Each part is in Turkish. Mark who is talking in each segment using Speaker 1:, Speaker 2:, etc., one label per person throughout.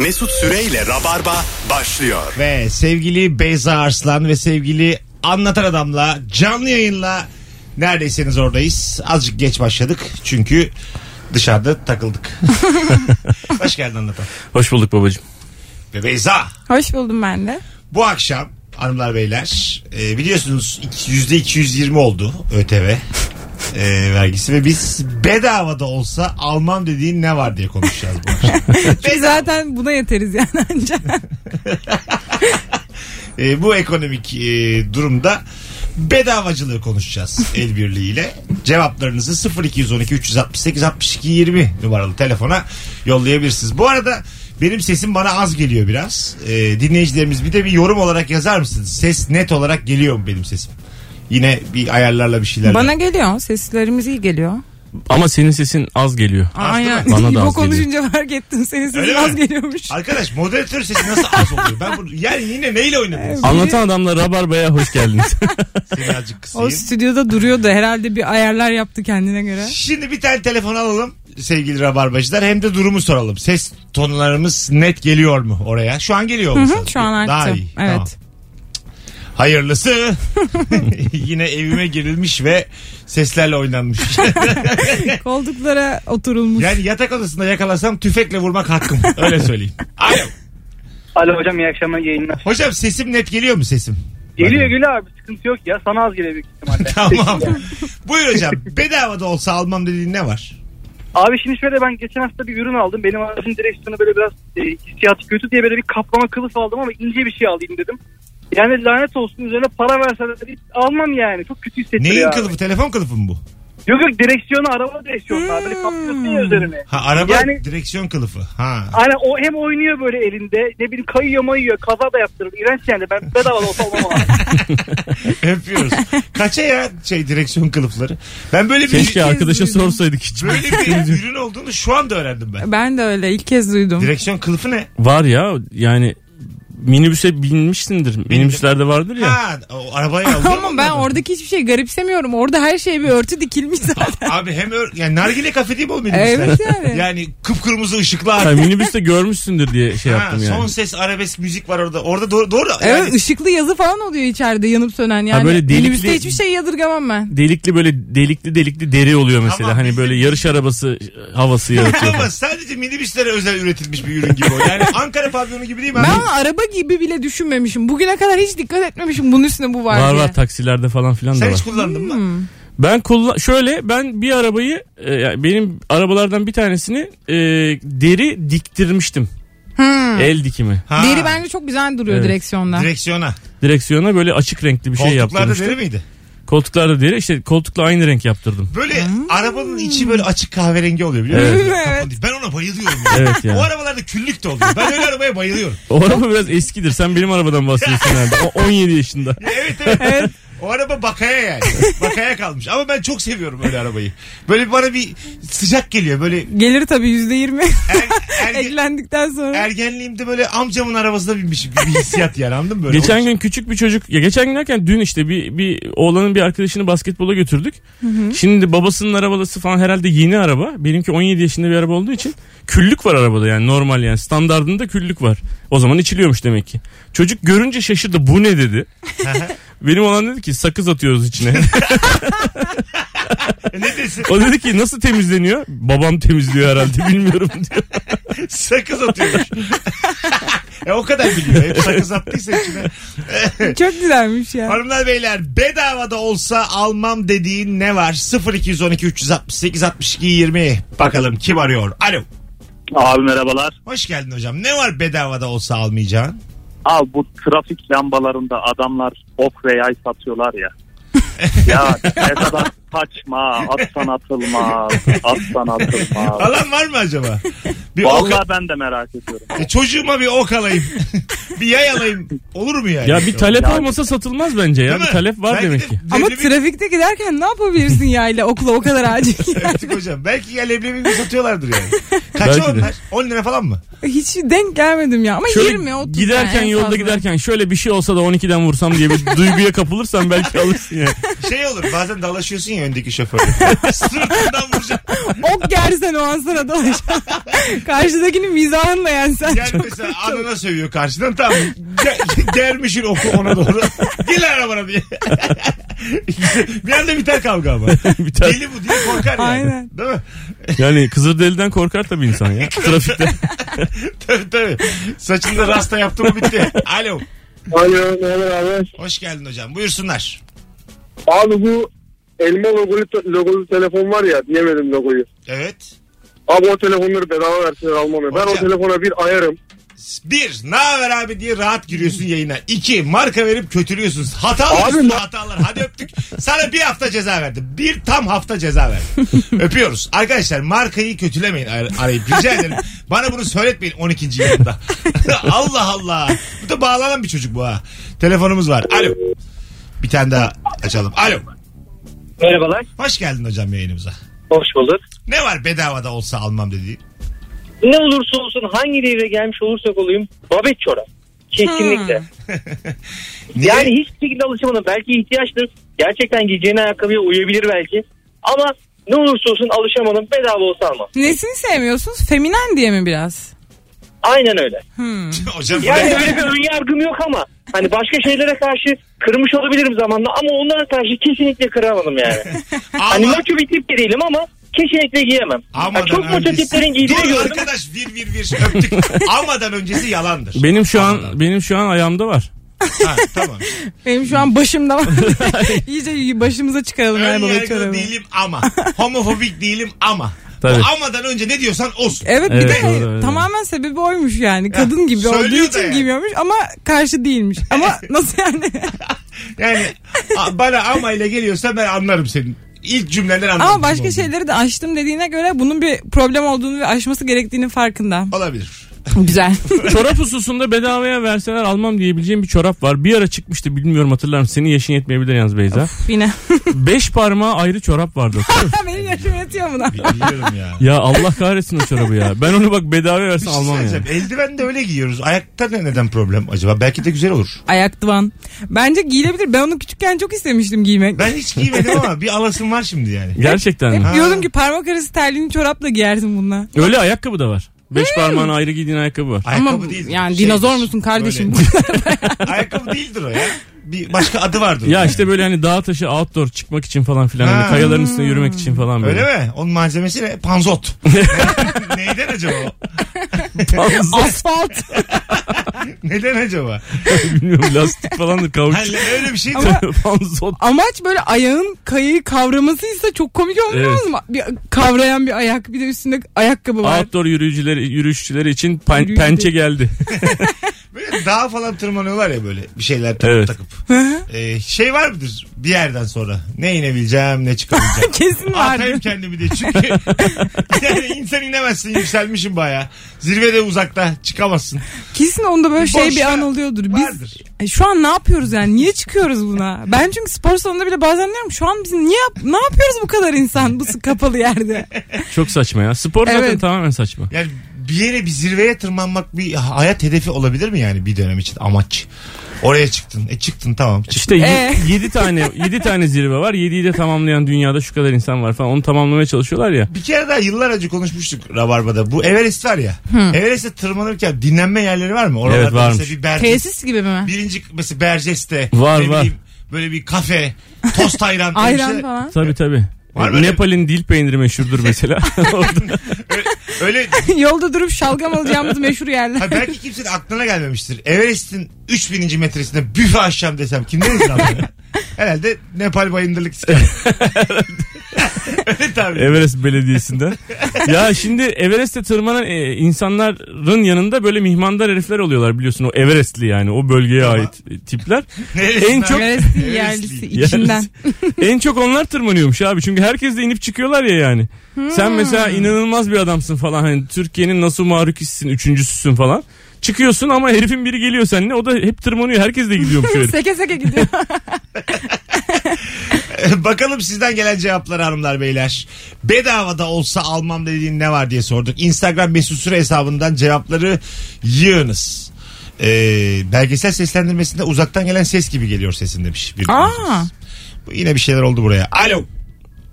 Speaker 1: Mesut Süreyle Rabarba başlıyor.
Speaker 2: Ve sevgili Beyza Arslan ve sevgili Anlatan Adam'la canlı yayınla neredeyseniz oradayız. Azıcık geç başladık çünkü dışarıda takıldık. Hoş geldin Anlatan.
Speaker 3: Hoş bulduk babacığım.
Speaker 2: Ve Beyza
Speaker 4: Hoş buldum ben de.
Speaker 2: bu akşam hanımlar beyler e, biliyorsunuz iki- yüzde 220 oldu ÖTV e, vergisi ve biz bedavada olsa almam dediğin ne var diye konuşacağız bu akşam.
Speaker 4: Biz zaten buna yeteriz yani ancak.
Speaker 2: E, bu ekonomik e, durumda bedavacılığı konuşacağız el birliğiyle. Cevaplarınızı 0212 368 62 20 numaralı telefona yollayabilirsiniz. Bu arada benim sesim bana az geliyor biraz. E, dinleyicilerimiz bir de bir yorum olarak yazar mısınız? Ses net olarak geliyor mu benim sesim? Yine bir ayarlarla bir şeyler.
Speaker 4: Bana geliyor. Seslerimiz iyi geliyor.
Speaker 3: Ama senin sesin az geliyor.
Speaker 4: Aynen.
Speaker 3: Bana da
Speaker 4: İbo
Speaker 3: az
Speaker 4: konuşunca fark ettim. Senin sesin
Speaker 2: Öyle
Speaker 4: az
Speaker 2: mi?
Speaker 4: geliyormuş.
Speaker 2: Arkadaş moderatör sesi nasıl az oluyor? Ben bunu, yani yine neyle oynadınız?
Speaker 3: Anlatan adamla Rabarba'ya hoş geldiniz.
Speaker 2: Seni azıcık
Speaker 4: O
Speaker 2: kısayım.
Speaker 4: stüdyoda duruyordu. Herhalde bir ayarlar yaptı kendine göre.
Speaker 2: Şimdi bir tane telefon alalım sevgili rabarbacılar. Hem de durumu soralım. Ses tonlarımız net geliyor mu oraya? Şu an geliyor mu?
Speaker 4: Hı şu an
Speaker 2: Daha
Speaker 4: arttı.
Speaker 2: iyi.
Speaker 4: Evet.
Speaker 2: Tamam. Hayırlısı. Yine evime girilmiş ve seslerle oynanmış.
Speaker 4: Koltuklara oturulmuş.
Speaker 2: yani yatak odasında yakalasam tüfekle vurmak hakkım. Öyle söyleyeyim. Alo.
Speaker 5: Alo hocam iyi akşamlar yayınlar.
Speaker 2: Hocam sesim net geliyor mu sesim?
Speaker 5: Geliyor geliyor abi sıkıntı yok ya sana az geliyor büyük ihtimalle.
Speaker 2: Tamam. Buyur hocam. Bedava da olsa almam dediğin ne var?
Speaker 5: Abi şimdi şöyle ben geçen hafta bir ürün aldım. Benim aracın direksiyonu böyle biraz e, hissiyatı kötü diye böyle bir kaplama kılıf aldım ama ince bir şey alayım dedim. Yani lanet olsun üzerine para verseler de almam yani. Çok kötü hissettiriyor
Speaker 2: Neyin
Speaker 5: abi.
Speaker 2: kılıfı? Telefon kılıfı mı bu?
Speaker 5: Yok yok direksiyonu araba direksiyonu abi. Böyle kaplıyorsun ya üzerine.
Speaker 2: Ha araba
Speaker 5: Yani-
Speaker 2: direksiyon kılıfı. Ha.
Speaker 5: Hani o hem oynuyor böyle elinde ne bileyim kayıyor mayıyor kaza da yaptırır. İğrenç yani ben bedava da olsa almam abi.
Speaker 2: Öpüyoruz. Kaça ya şey direksiyon kılıfları? Ben böyle bir
Speaker 3: Keşke arkadaşa
Speaker 4: duydum.
Speaker 3: sorsaydık hiç.
Speaker 2: böyle bir ürün olduğunu şu anda öğrendim ben.
Speaker 4: Ben de öyle ilk kez duydum.
Speaker 2: Direksiyon kılıfı ne?
Speaker 3: Var ya yani minibüse binmişsindir. Minibüslerde vardır ya.
Speaker 2: Ha, o arabaya alıyor
Speaker 4: Ama ben oradaki hiçbir şey garipsemiyorum. Orada her şey bir örtü dikilmiş zaten.
Speaker 2: Abi hem ör, yani nargile kafe değil mi o benim
Speaker 4: Evet yani.
Speaker 2: Yani kıpkırmızı ışıklar.
Speaker 3: Ha, minibüste görmüşsündür diye şey
Speaker 2: Ha,
Speaker 3: yaptım yani.
Speaker 2: Son ses arabesk müzik var orada. Orada doğru. doğru
Speaker 4: Evet
Speaker 2: yani,
Speaker 4: ışıklı yazı falan oluyor içeride yanıp sönen yani.
Speaker 3: böyle delikli-
Speaker 4: Minibüste hiçbir şey yadırgamam ben.
Speaker 3: Delikli böyle delikli delikli deri oluyor mesela.
Speaker 2: Tamam,
Speaker 3: hani
Speaker 2: bizim-
Speaker 3: böyle yarış arabası havası yaratıyor.
Speaker 2: ama sadece minibüslere özel üretilmiş bir ürün gibi o. Yani Ankara pavyonu gibi değil mi?
Speaker 4: Ben
Speaker 2: abi?
Speaker 4: onu araba gibi bile düşünmemişim. Bugüne kadar hiç dikkat etmemişim bunun üstüne bu var,
Speaker 3: var
Speaker 4: diye.
Speaker 3: var taksilerde falan filan da
Speaker 2: Sen
Speaker 3: var.
Speaker 2: hiç kullandın mı?
Speaker 4: Hmm.
Speaker 3: Ben kullan şöyle ben bir arabayı e, yani benim arabalardan bir tanesini e, deri diktirmiştim.
Speaker 4: Hmm.
Speaker 3: El dikimi.
Speaker 2: Ha,
Speaker 4: Deri bence çok güzel duruyor
Speaker 3: Evet.
Speaker 4: direksiyonda.
Speaker 2: Direksiyona.
Speaker 3: Direksiyona böyle açık renkli bir şey
Speaker 2: Koltuklarda
Speaker 3: yaptırmıştım.
Speaker 2: deri miydi?
Speaker 3: Koltuklarda deri işte koltukla aynı renk yaptırdım.
Speaker 2: Böyle arabanın içi böyle açık kahverengi oluyor biliyor musun?
Speaker 3: Evet.
Speaker 4: Evet.
Speaker 2: kapalı. Ben ona bayılıyorum. ya.
Speaker 3: Evet ya.
Speaker 2: O arabalarda küllük de oluyor. Ben öyle arabaya bayılıyorum.
Speaker 3: O araba biraz eskidir. Sen benim arabadan bahsediyorsun herhalde. O 17 yaşında.
Speaker 2: Ya evet evet. O araba bakaya yani. Bakaya kalmış. Ama ben çok seviyorum öyle arabayı. Böyle bana bir sıcak geliyor. Böyle
Speaker 4: Gelir tabii yüzde yirmi
Speaker 2: er, erge-
Speaker 4: eklendikten sonra.
Speaker 2: ergenliğimde böyle amcamın arabasına binmişim. Bir hissiyat yani anladın mı? Böyle
Speaker 3: Geçen gün küçük bir çocuk ya geçen gün derken dün işte bir bir oğlanın bir arkadaşını basketbola götürdük. Şimdi babasının arabası falan herhalde yeni araba. Benimki 17 yaşında bir araba olduğu için küllük var arabada yani normal yani standardında küllük var. O zaman içiliyormuş demek ki. Çocuk görünce şaşırdı bu ne dedi. Benim olan dedi ki sakız atıyoruz içine.
Speaker 2: ne desin?
Speaker 3: o dedi ki nasıl temizleniyor? Babam temizliyor herhalde bilmiyorum diyor.
Speaker 2: Sakız atıyormuş. e, o kadar biliyor. Hep sakız attıysa içine.
Speaker 4: Çok güzelmiş ya.
Speaker 2: Hanımlar beyler bedavada olsa almam dediğin ne var? 0212 368 62 20. Bakalım kim arıyor? Alo.
Speaker 6: Abi merhabalar.
Speaker 2: Hoş geldin hocam. Ne var bedavada olsa almayacağın?
Speaker 6: Abi bu trafik lambalarında adamlar ok ve yay satıyorlar ya. ya ne kadar saçma. Atsan atılmaz. Atsan atılmaz.
Speaker 2: Alan var mı acaba? Bir ok,
Speaker 6: Vallahi ben de merak ediyorum.
Speaker 2: E, çocuğuma bir ok alayım. bir yay alayım. Olur mu yani?
Speaker 3: Ya bir talep
Speaker 6: Yani-
Speaker 3: olmasa satılmaz bence ya.
Speaker 2: Değil
Speaker 3: Bir
Speaker 2: mi?
Speaker 3: talep var
Speaker 2: Belki
Speaker 3: demek
Speaker 2: de
Speaker 3: ki.
Speaker 4: Ama
Speaker 2: leblebi-
Speaker 4: trafikte giderken ne yapabilirsin ya ile okula o kadar acil.
Speaker 2: Artık hocam. Belki ya leblebi mi satıyorlardır yani.
Speaker 3: De.
Speaker 2: onlar? 10 lira falan mı?
Speaker 4: Hiç denk gelmedim ya. Ama
Speaker 3: Şöyle
Speaker 4: 20 30
Speaker 3: giderken
Speaker 4: yani
Speaker 3: yolda
Speaker 4: fazla.
Speaker 3: giderken şöyle bir şey olsa da 12'den vursam diye bir duyguya kapılırsan belki alırsın ya.
Speaker 2: Şey olur bazen dalaşıyorsun ya ya öndeki şoförü. Sırtından vuracaksın.
Speaker 4: Ok gersen o an sana dolaş. Karşıdakinin mizahınla yensen.
Speaker 2: Yani mesela anana sövüyor karşıdan tamam. Ge- germişin oku ona doğru. Gel arabana diye. bir anda biter kavga ama.
Speaker 3: Biter.
Speaker 2: Deli bu diye korkar yani.
Speaker 4: Aynen.
Speaker 2: Değil mi?
Speaker 3: Yani Kızılderili'den korkar tabii insan ya. Trafikte.
Speaker 2: tabii tabii. Saçında rasta yaptı mı bitti. Alo.
Speaker 7: Alo merhaba abi.
Speaker 2: Hoş geldin hocam. Buyursunlar.
Speaker 7: Abi bu elma logolu, logolu telefon var ya diyemedim logoyu.
Speaker 2: Evet.
Speaker 7: Abi o telefonları bedava verseler almam. Ben o telefona bir ayarım.
Speaker 2: Bir, ne haber abi diye rahat giriyorsun yayına. İki, marka verip kötülüyorsun. Hatalar
Speaker 7: Abi ma-
Speaker 2: hatalar. Hadi öptük. Sana bir hafta ceza verdim. Bir tam hafta ceza verdim. Öpüyoruz. Arkadaşlar markayı kötülemeyin ar- arayıp. Rica ederim. Bana bunu söyletmeyin 12. yılında. Allah Allah. Bu da bağlanan bir çocuk bu ha. Telefonumuz var. Alo. Bir tane daha açalım. Alo.
Speaker 5: Merhabalar.
Speaker 2: Hoş geldin hocam yayınımıza.
Speaker 5: Hoş bulduk.
Speaker 2: Ne var bedavada olsa almam dediğin?
Speaker 5: Ne olursa olsun hangi devre gelmiş olursak olayım babet çorap. Kesinlikle. Yani hiçbir şekilde alışamadım. Belki ihtiyaçtır. Gerçekten giyeceğin ayakkabıya uyabilir belki. Ama ne olursa olsun alışamadım. Bedava olsa almam.
Speaker 4: Nesini sevmiyorsunuz? Feminen diye mi biraz?
Speaker 5: Aynen öyle.
Speaker 4: Hmm.
Speaker 2: hocam
Speaker 5: Yani öyle bir ön yargım yok ama hani başka şeylere karşı kırmış olabilirim zamanla ama onlara karşı kesinlikle kıramadım yani. Hani maço bir tip de değilim ama kesinlikle giyemem.
Speaker 2: amadan
Speaker 5: Yani çok maço
Speaker 2: öncesi-
Speaker 5: tiplerin giydiğini
Speaker 2: Dur
Speaker 5: gördüm.
Speaker 2: arkadaş vir vir vir öptük. Amadan öncesi yalandır.
Speaker 3: Benim şu an
Speaker 2: Amadan.
Speaker 3: benim şu an ayağımda var.
Speaker 2: Ha, tamam.
Speaker 4: Benim şu an başımda var. İyice başımıza çıkaralım
Speaker 2: Ön yargılı değilim ama. Homofobik değilim ama.
Speaker 3: Tabii.
Speaker 2: O amadan önce ne diyorsan olsun.
Speaker 4: Evet, bir
Speaker 3: Evet,
Speaker 4: de
Speaker 3: doğru, evet.
Speaker 4: tamamen sebebi oymuş yani. Kadın gibi olduğu
Speaker 2: da
Speaker 4: için
Speaker 2: yani.
Speaker 4: giymiyormuş ama karşı değilmiş. Ama nasıl yani?
Speaker 2: Yani a- bana ama ile geliyorsa ben anlarım senin. İlk cümlenden anlarım.
Speaker 4: ama başka şeyleri de aştım dediğine göre bunun bir problem olduğunu ve aşması gerektiğinin farkında.
Speaker 2: Olabilir.
Speaker 4: Güzel.
Speaker 3: çorap hususunda bedavaya verseler almam diyebileceğim bir çorap var. Bir ara çıkmıştı bilmiyorum hatırlar mısın? Senin yaşın yetmeyebilir yalnız Beyza.
Speaker 4: Yine.
Speaker 3: Beş parmağı ayrı çorap vardı.
Speaker 4: Benim yaşım yetiyor buna.
Speaker 2: Biliyorum ya.
Speaker 3: ya Allah kahretsin o çorabı ya. Ben onu bak bedavaya versen
Speaker 2: şey
Speaker 3: almam ya.
Speaker 2: Eldiven de öyle giyiyoruz. Ayakta ne neden problem acaba? Belki de güzel olur.
Speaker 4: Ayak divan. Bence giyilebilir. Ben onu küçükken çok istemiştim giymek.
Speaker 2: Ben hiç giymedim ama bir alasım var şimdi yani.
Speaker 3: Gerçekten mi?
Speaker 4: Hep diyordum ki parmak arası terliğini çorapla giyersin bununla.
Speaker 3: Öyle ayakkabı da var. Beş parmağına ayrı giydiğin ayakkabı var.
Speaker 2: Ayakkabı
Speaker 4: Ama
Speaker 2: değil.
Speaker 4: yani
Speaker 2: Şeydir.
Speaker 4: dinozor musun kardeşim?
Speaker 2: Ayakkabı değildir o ya. Bir başka adı vardır.
Speaker 3: Ya işte böyle hani dağ taşı outdoor çıkmak için falan filan.
Speaker 2: Ha.
Speaker 3: Hani kayaların üstüne yürümek için falan böyle.
Speaker 2: Öyle mi? Onun malzemesi ne? Panzot. Neyden acaba o?
Speaker 4: Asfalt.
Speaker 2: Neden acaba?
Speaker 3: Bilmiyorum lastik falandır kauçuk.
Speaker 2: Hani öyle bir şey
Speaker 4: Ama-
Speaker 3: Panzot.
Speaker 4: Amaç böyle ayağın kayayı kavramasıysa çok komik olmuyor
Speaker 3: Evet.
Speaker 4: mu? Bir kavrayan bir ayak bir de üstünde ayakkabı var.
Speaker 3: Outdoor yürüyücüleri, yürüyüşçüleri için pen-
Speaker 4: Yürüyücü.
Speaker 3: pençe geldi.
Speaker 2: Böyle dağa falan tırmanıyorlar ya böyle bir şeyler takıp
Speaker 3: Evet.
Speaker 2: takıp. Ee, şey var mıdır bir yerden sonra? Ne inebileceğim ne çıkabileceğim.
Speaker 4: Kesin vardı.
Speaker 2: Atayım kendimi diye çünkü yani insan inemezsin yükselmişim baya. Zirvede uzakta çıkamazsın.
Speaker 4: Kesin onda böyle şey bir
Speaker 2: Boşta
Speaker 4: an oluyordur. Biz
Speaker 2: vardır.
Speaker 4: E, şu an ne yapıyoruz yani? Niye çıkıyoruz buna? Ben çünkü spor salonunda bile bazen diyorum şu an biz niye yap- ne yapıyoruz bu kadar insan bu kapalı yerde?
Speaker 3: Çok saçma ya. Spor zaten
Speaker 4: Evet.
Speaker 3: tamamen saçma.
Speaker 2: Yani bir yere bir zirveye tırmanmak bir hayat hedefi olabilir mi yani bir dönem için amaç? Oraya çıktın. E çıktın tamam. Çık.
Speaker 3: İşte
Speaker 4: Ee?
Speaker 3: 7 tane 7 tane zirve var. 7'yi de tamamlayan dünyada şu kadar insan var falan. Onu tamamlamaya çalışıyorlar ya.
Speaker 2: Bir kere daha yıllar önce konuşmuştuk Rabarba'da. Bu Everest var ya. Everest'e tırmanırken dinlenme yerleri var mı? Oralarda
Speaker 3: Evet, varmış.
Speaker 2: mesela bir Berces,
Speaker 4: Tesis gibi mi?
Speaker 2: birinci mesela Berces'te
Speaker 3: Var, var.
Speaker 2: bileyim, böyle bir kafe, tost ayran.
Speaker 4: Ayran
Speaker 2: şey-
Speaker 4: falan.
Speaker 3: Tabii tabii.
Speaker 2: Var mı
Speaker 3: Nepal'in dil peyniri meşhurdur mesela.
Speaker 2: Öyle
Speaker 4: Yolda durup şalgam alacağımız meşhur yerler.
Speaker 2: ha belki kimsenin aklına gelmemiştir. Everest'in 3000. metresinde büfe açacağım desem izin alır? Herhalde Nepal bayındırlık ister. Öyle tabii.
Speaker 3: Everest Belediyesi'nden. ya şimdi Everest'e tırmanan e, insanların yanında böyle mihmandar herifler oluyorlar biliyorsun. O Everestli yani o bölgeye
Speaker 2: Tamam.
Speaker 3: ait tipler. En çok-
Speaker 4: Everest'in yerlisi içinden.
Speaker 3: en çok onlar tırmanıyormuş abi. Çünkü herkes de inip çıkıyorlar ya yani. Sen mesela inanılmaz bir adamsın falan. Hani Türkiye'nin nasıl marukisisin, üçüncüsüsün falan. Çıkıyorsun ama herifin biri geliyor seninle. O da hep tırmanıyor. Herkes de gidiyormuş öyle.
Speaker 4: Seke seke gidiyor.
Speaker 2: Bakalım sizden gelen cevaplar hanımlar beyler. Bedavada olsa almam dediğin ne var diye sorduk. Instagram mesut süre hesabından cevapları yığınız. Ee, belgesel seslendirmesinde uzaktan gelen ses gibi geliyor sesin demiş. Bir
Speaker 4: Aa.
Speaker 2: dinleyicimiz. Bu Yine bir şeyler oldu buraya. Alo.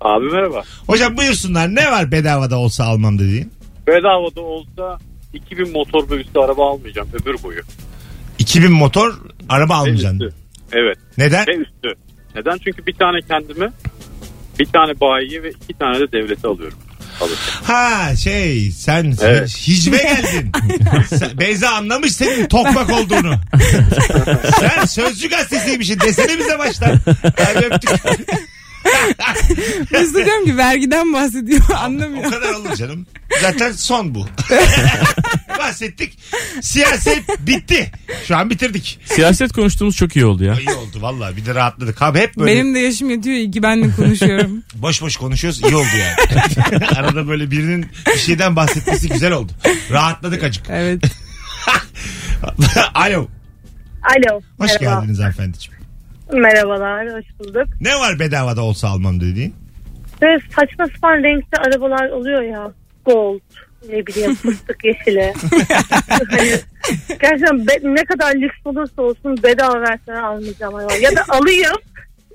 Speaker 8: Abi merhaba.
Speaker 2: Hocam buyursunlar ne var bedavada olsa almam dediğin?
Speaker 8: Bedavada olsa 2000 motor ve üstü araba almayacağım ömür boyu.
Speaker 2: 2000 motor araba
Speaker 8: Ve
Speaker 2: almayacaksın.
Speaker 8: üstü. Evet
Speaker 2: Neden?
Speaker 8: ve üstü. Neden? Çünkü bir tane kendime bir tane bayiye ve iki tane de devlete alıyorum. Alırken.
Speaker 2: Ha şey sen
Speaker 8: Evet.
Speaker 2: hicve geldin. Sen- Beyza anlamış senin tokmak olduğunu. sen sözcü gazetesiymişsin desene bize baştan. Hadi öptük.
Speaker 4: Biz de diyorum ki vergiden bahsediyor
Speaker 2: O
Speaker 4: anlamıyor.
Speaker 2: kadar olur canım. Zaten son bu. Bahsettik. Siyaset bitti. Şu an bitirdik.
Speaker 3: Siyaset konuştuğumuz çok iyi oldu ya.
Speaker 2: İyi oldu vallahi bir de rahatladık. Abi hep böyle
Speaker 4: Benim de yaşım yetiyor iyi ki ben de konuşuyorum.
Speaker 2: boş boş konuşuyoruz iyi oldu yani. Arada böyle birinin bir şeyden bahsetmesi güzel oldu. Rahatladık acık.
Speaker 4: evet.
Speaker 2: Alo.
Speaker 9: Alo.
Speaker 2: Hoş
Speaker 9: merhaba.
Speaker 2: geldiniz hanımefendiciğim.
Speaker 9: Merhabalar, hoş bulduk.
Speaker 2: Ne var bedavada olsa almam dediğin?
Speaker 9: Böyle saçma sapan renkli arabalar oluyor ya. Gold, ne bileyim fıstık yeşili. hani, gerçekten be- ne kadar lüks olursa olsun bedava verseler almayacağım araba. Ya da alayım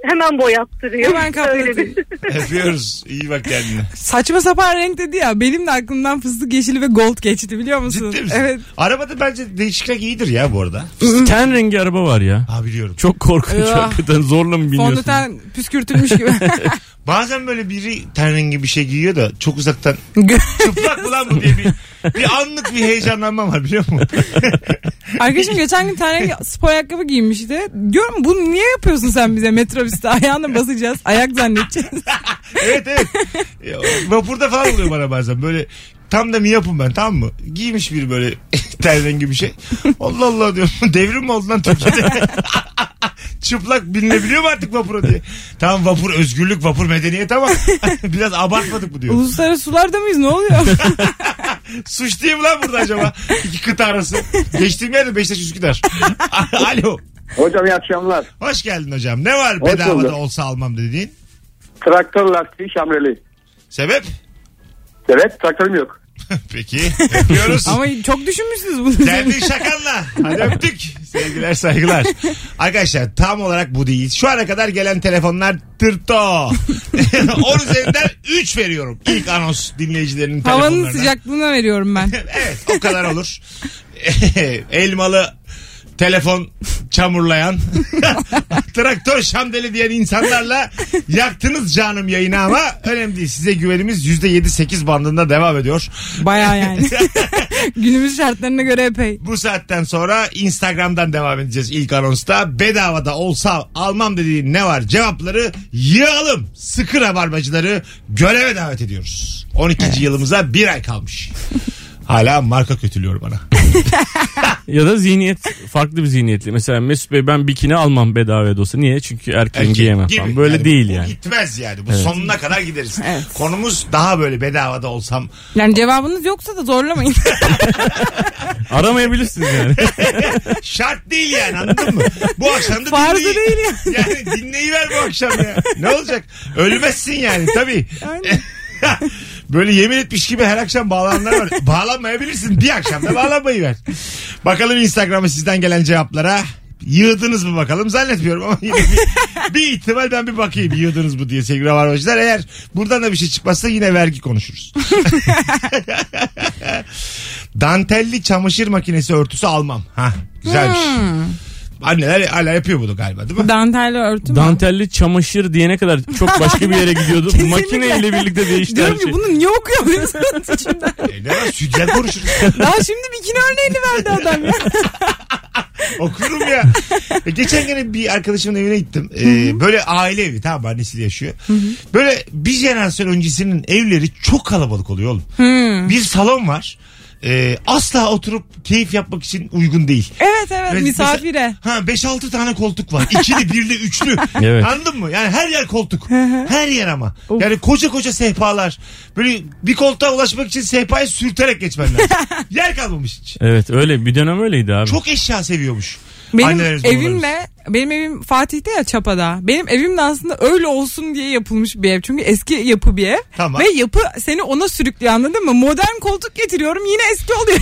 Speaker 9: hemen boyattırayım.
Speaker 4: Hemen
Speaker 9: bir-
Speaker 2: Öpüyoruz. İyi bak kendine.
Speaker 4: Saçma sapan renk dedi ya. Benim de aklımdan fıstık yeşili ve gold geçti biliyor musun?
Speaker 2: Ciddi misin?
Speaker 4: Evet.
Speaker 2: Arabada bence değişik renk iyidir ya bu arada.
Speaker 3: Ten rengi araba var ya.
Speaker 2: Ha biliyorum.
Speaker 3: Çok korkunç
Speaker 4: Ah.
Speaker 3: hakikaten zorla mı biniyorsun?
Speaker 4: Fondöten püskürtülmüş gibi.
Speaker 2: Bazen böyle biri ten rengi bir şey giyiyor da çok uzaktan çıplak mı lan bu diye bir, bir anlık bir heyecanlanma var biliyor musun?
Speaker 4: Arkadaşım geçen gün tane spor ayakkabı giymişti. Diyorum bunu niye yapıyorsun sen bize metrobüste ayağına basacağız ayak zannedeceğiz.
Speaker 2: evet evet. Vapurda falan oluyor bana bazen böyle tam da mi yapım ben tamam mı? Giymiş biri böyle ten rengi bir şey. Allah Allah diyorum devrim mi oldu lan Türkiye'de? Çıplak binilebiliyor mu artık vapura diye. Tamam vapur özgürlük vapur medeniyet ama biraz abartmadık mı diyor.
Speaker 4: Uluslararası sularda mıyız ne oluyor?
Speaker 2: Suç değil mi lan burada acaba? İki kıta arası. Geçtiğim yerde Beşiktaş Üsküdar. Alo.
Speaker 7: Hocam iyi akşamlar.
Speaker 2: Hoş geldin hocam. Ne var
Speaker 7: Hoş
Speaker 2: bedavada
Speaker 7: bulduk.
Speaker 2: olsa almam dediğin?
Speaker 7: Traktör lastiği şamreli.
Speaker 2: Sebep?
Speaker 7: Evet traktörüm yok.
Speaker 2: Peki. Öpüyoruz.
Speaker 4: Ama çok düşünmüşsünüz bunu.
Speaker 2: Geldin şakanla. Hadi öptük. Sevgiler saygılar. Arkadaşlar tam olarak bu değil. Şu ana kadar gelen telefonlar tırto. 10 üzerinden 3 veriyorum. İlk anons dinleyicilerinin
Speaker 4: Havanın
Speaker 2: telefonlarına.
Speaker 4: sıcaklığına veriyorum ben.
Speaker 2: Evet o kadar olur. Elmalı telefon çamurlayan traktör şamdeli diyen insanlarla yaktınız canım yayını ama önemli değil. Size güvenimiz %7-8 bandında devam ediyor.
Speaker 4: Baya yani. Günümüz şartlarına göre epey.
Speaker 2: Bu saatten sonra Instagram'dan devam edeceğiz ilk anonsta. Bedavada olsa almam dediğin ne var? Cevapları yığalım. Sıkı rabarbacıları göreve davet ediyoruz. 12. yılımıza bir ay kalmış. Hala marka kötülüyor bana.
Speaker 3: Ya da zihniyet farklı bir zihniyetli. Mesela Mesut Bey ben bikini almam bedava da olsa. Niye? Çünkü erkeğim
Speaker 2: Erkek
Speaker 3: giyemem
Speaker 2: gibi.
Speaker 3: falan. Böyle
Speaker 2: Yani
Speaker 3: değil
Speaker 2: bu
Speaker 3: yani.
Speaker 2: gitmez yani. Bu
Speaker 3: Evet.
Speaker 2: sonuna kadar gideriz.
Speaker 4: Evet.
Speaker 2: Konumuz daha böyle bedavada olsam.
Speaker 4: Yani cevabınız yoksa da zorlamayın.
Speaker 3: Aramayabilirsiniz yani.
Speaker 2: Şart değil yani anladın mı? Bu akşam da
Speaker 4: Farzı
Speaker 2: dinleyi-
Speaker 4: değil yani.
Speaker 2: Yani dinleyiver bu akşam ya. Ne olacak? Ölmezsin yani tabii. Böyle yemin etmiş gibi her akşam bağlananlar var. Bağlanmayabilirsin. Bir akşam da bağlanmayı ver. Bakalım Instagram'a sizden gelen cevaplara. Yığdınız mı bakalım zannetmiyorum ama yine bir, bir ihtimal ben bir bakayım yığdınız mı diye sevgili Rabarbacılar. Eğer buradan da bir şey çıkmazsa yine vergi konuşuruz. Dantelli çamaşır makinesi örtüsü almam. Ha güzelmiş. Anneler hala yapıyor bunu galiba değil mi?
Speaker 4: Dantelli örtü mü?
Speaker 3: Dantelli çamaşır diyene kadar çok başka bir yere gidiyordu. Makineyle birlikte değişti her
Speaker 4: Diyorum
Speaker 3: şey.
Speaker 4: ki bunu niye okuyamıyorsunuz içimden?
Speaker 2: E ne var sütyen konuşuruz.
Speaker 4: Daha şimdi bikini örneğini verdi adam ya.
Speaker 2: Okurum ya. E, geçen gün bir arkadaşımın evine gittim. E, böyle aile evi tamam annesiyle yaşıyor. Böyle bir jenerasyon öncesinin evleri çok kalabalık oluyor oğlum. Bir salon var. E, asla oturup keyif yapmak için uygun değil.
Speaker 4: Evet evet
Speaker 2: Evet,
Speaker 4: misafire.
Speaker 2: Ha 5-6 tane koltuk var. İkili, birli, üçlü.
Speaker 3: Evet.
Speaker 2: Anladın mı? Yani her yer koltuk. her yer ama. Yani koca koca sehpalar. Böyle bir koltuğa ulaşmak için sehpayı sürterek geçmen lazım. yer kalmamış hiç.
Speaker 3: Evet öyle bir dönem öyleydi abi.
Speaker 2: Çok eşya seviyormuş.
Speaker 4: Benim
Speaker 2: Annelerimiz,
Speaker 4: evimle benim evim Fatih'te ya Çapa'da. Benim evim de aslında öyle olsun diye yapılmış bir ev. Çünkü eski yapı bir ev.
Speaker 2: Tamam.
Speaker 4: Ve yapı seni ona sürüklüyor anladın mı? Modern koltuk getiriyorum yine eski oluyor.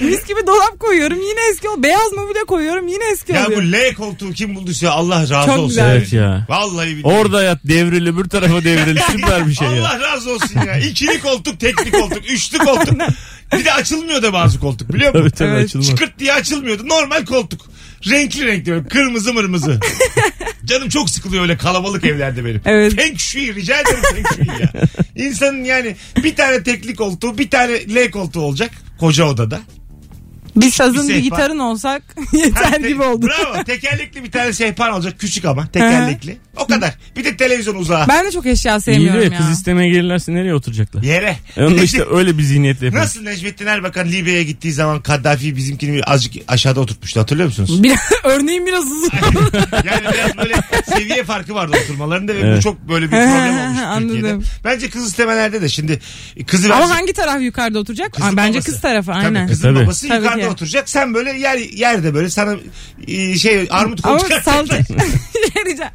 Speaker 4: Mis gibi dolap koyuyorum yine eski oluyor. Beyaz mobilya koyuyorum yine eski
Speaker 2: Ya
Speaker 4: oluyor.
Speaker 2: bu L koltuğu kim bulduysa Allah razı
Speaker 4: Çok
Speaker 2: olsun.
Speaker 4: güzel.
Speaker 3: Evet ya.
Speaker 2: Vallahi billahi.
Speaker 3: Orada yat devrili bir tarafa devrili süper bir şey ya.
Speaker 2: Allah razı olsun ya. İkili koltuk, tekli koltuk, üçlü koltuk. Bir de açılmıyor da bazı koltuk biliyor musun?
Speaker 3: Tabii tabii
Speaker 4: Evet.
Speaker 3: açılmaz.
Speaker 2: Çıkırt diye açılmıyordu. Normal koltuk. Renkli renkli böyle kırmızı mırmızı. Canım çok sıkılıyor öyle kalabalık evlerde benim.
Speaker 4: Evet.
Speaker 2: Feng Shui rica ederim Feng Shui ya. İnsanın yani bir tane tekli koltuğu bir tane L koltuğu olacak koca odada.
Speaker 4: Bir sazın
Speaker 2: bir
Speaker 4: bir,
Speaker 2: sehpa.
Speaker 4: gitarın olsak
Speaker 2: Ha,
Speaker 4: yeter
Speaker 2: te-
Speaker 4: gibi oldu.
Speaker 2: Bravo. Tekerlekli bir tane sehpan olacak. Küçük ama tekerlekli. O kadar. Bir de televizyon uzağa.
Speaker 4: Ben de çok eşya
Speaker 3: İyi de
Speaker 4: sevmiyorum ya.
Speaker 3: kız istemeye gelirlerse nereye oturacaklar?
Speaker 2: Yere.
Speaker 3: E onu da işte öyle bir zihniyetle yapıyor.
Speaker 2: Nasıl Necmettin Erbakan Libya'ya gittiği zaman Kaddafi bizimkini bir azıcık aşağıda oturtmuştu hatırlıyor musunuz?
Speaker 4: Bir, örneğin biraz uzun.
Speaker 2: yani biraz böyle seviye farkı vardı oturmalarında ve bu
Speaker 3: Evet.
Speaker 2: çok böyle bir problem olmuş
Speaker 4: Anladım.
Speaker 2: Türkiye'de. Bence kız istemelerde de şimdi kızı
Speaker 4: Ama
Speaker 2: verecek.
Speaker 4: hangi taraf yukarıda oturacak?
Speaker 2: Kızın
Speaker 4: Aa, Bence
Speaker 2: babası.
Speaker 4: kız tarafı
Speaker 2: Tabii,
Speaker 4: aynen.
Speaker 2: kızın
Speaker 3: Tabii.
Speaker 2: babası
Speaker 4: Tabii
Speaker 2: yukarıda
Speaker 4: ki.
Speaker 2: oturacak. Sen böyle yer yerde böyle sana e, şey armut
Speaker 4: Ama
Speaker 2: koltuk
Speaker 4: salça, Şey diyeceğim.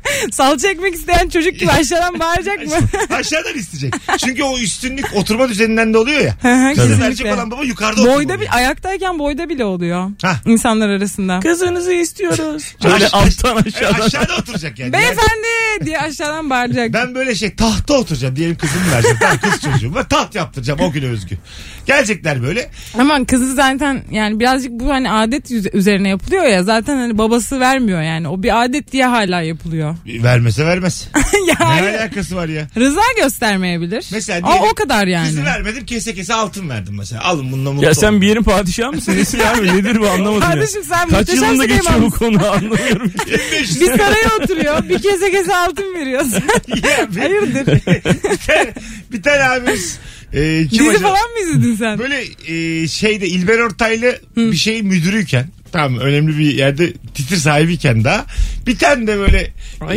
Speaker 4: Salça ekmek isteyen çocuk gibi aşağıdan bağıracak mı?
Speaker 2: Aşağıdan isteyecek. Çünkü o üstünlük oturma düzeninden de oluyor ya.
Speaker 4: Hı hı,
Speaker 2: Kızı
Speaker 4: kesinlikle.
Speaker 2: verecek olan baba yukarıda oturmalı.
Speaker 4: Boyda bir ayaktayken boyda bile oluyor.
Speaker 2: Hah.
Speaker 4: insanlar arasında.
Speaker 3: Kızınızı istiyoruz. Böyle alttan
Speaker 2: E,
Speaker 3: aşağıdan.
Speaker 2: aşağıda oturacak yani.
Speaker 4: Beyefendi diye aşağıdan bağıracak.
Speaker 2: Ben böyle şey tahta oturacağım diyelim kızımı vereceğim. Tamam kız çocuğum var taht yaptıracağım o güne özgü. Gelecekler böyle.
Speaker 4: Ama kızı zaten yani birazcık bu hani adet üzerine yapılıyor ya zaten hani babası vermiyor yani. O bir adet diye hala yapılıyor.
Speaker 2: Vermese vermez. ne
Speaker 4: yani
Speaker 2: alakası var ya?
Speaker 4: rıza göstermeyebilir.
Speaker 2: Mesela diyelim,
Speaker 4: o kadar yani.
Speaker 2: Kızı vermedim kese kese altın verdim mesela. Alın bununla mutlu
Speaker 3: Ya sen
Speaker 2: olun.
Speaker 3: bir yerin padişahı mısın? Nesin abi? Nedir bu anlamadım ya.
Speaker 4: Kardeşim sen
Speaker 3: Kaç
Speaker 4: muhteşem
Speaker 3: yılında geçiyor bu konu anlamıyorum ki.
Speaker 2: 1500
Speaker 4: Bir saraya oturuyor. Bir kese kese altın veriyorsun.
Speaker 2: Ya bir-
Speaker 4: Hayırdır?
Speaker 2: bir tane, bir tane abimiz e, kim
Speaker 4: Dizi
Speaker 2: acaba?
Speaker 4: falan mı izledin sen?
Speaker 2: Böyle e, şeyde İlber Ortaylı bir şey müdürüyken tamam önemli bir yerde titir sahibiyken daha bir tane de böyle e,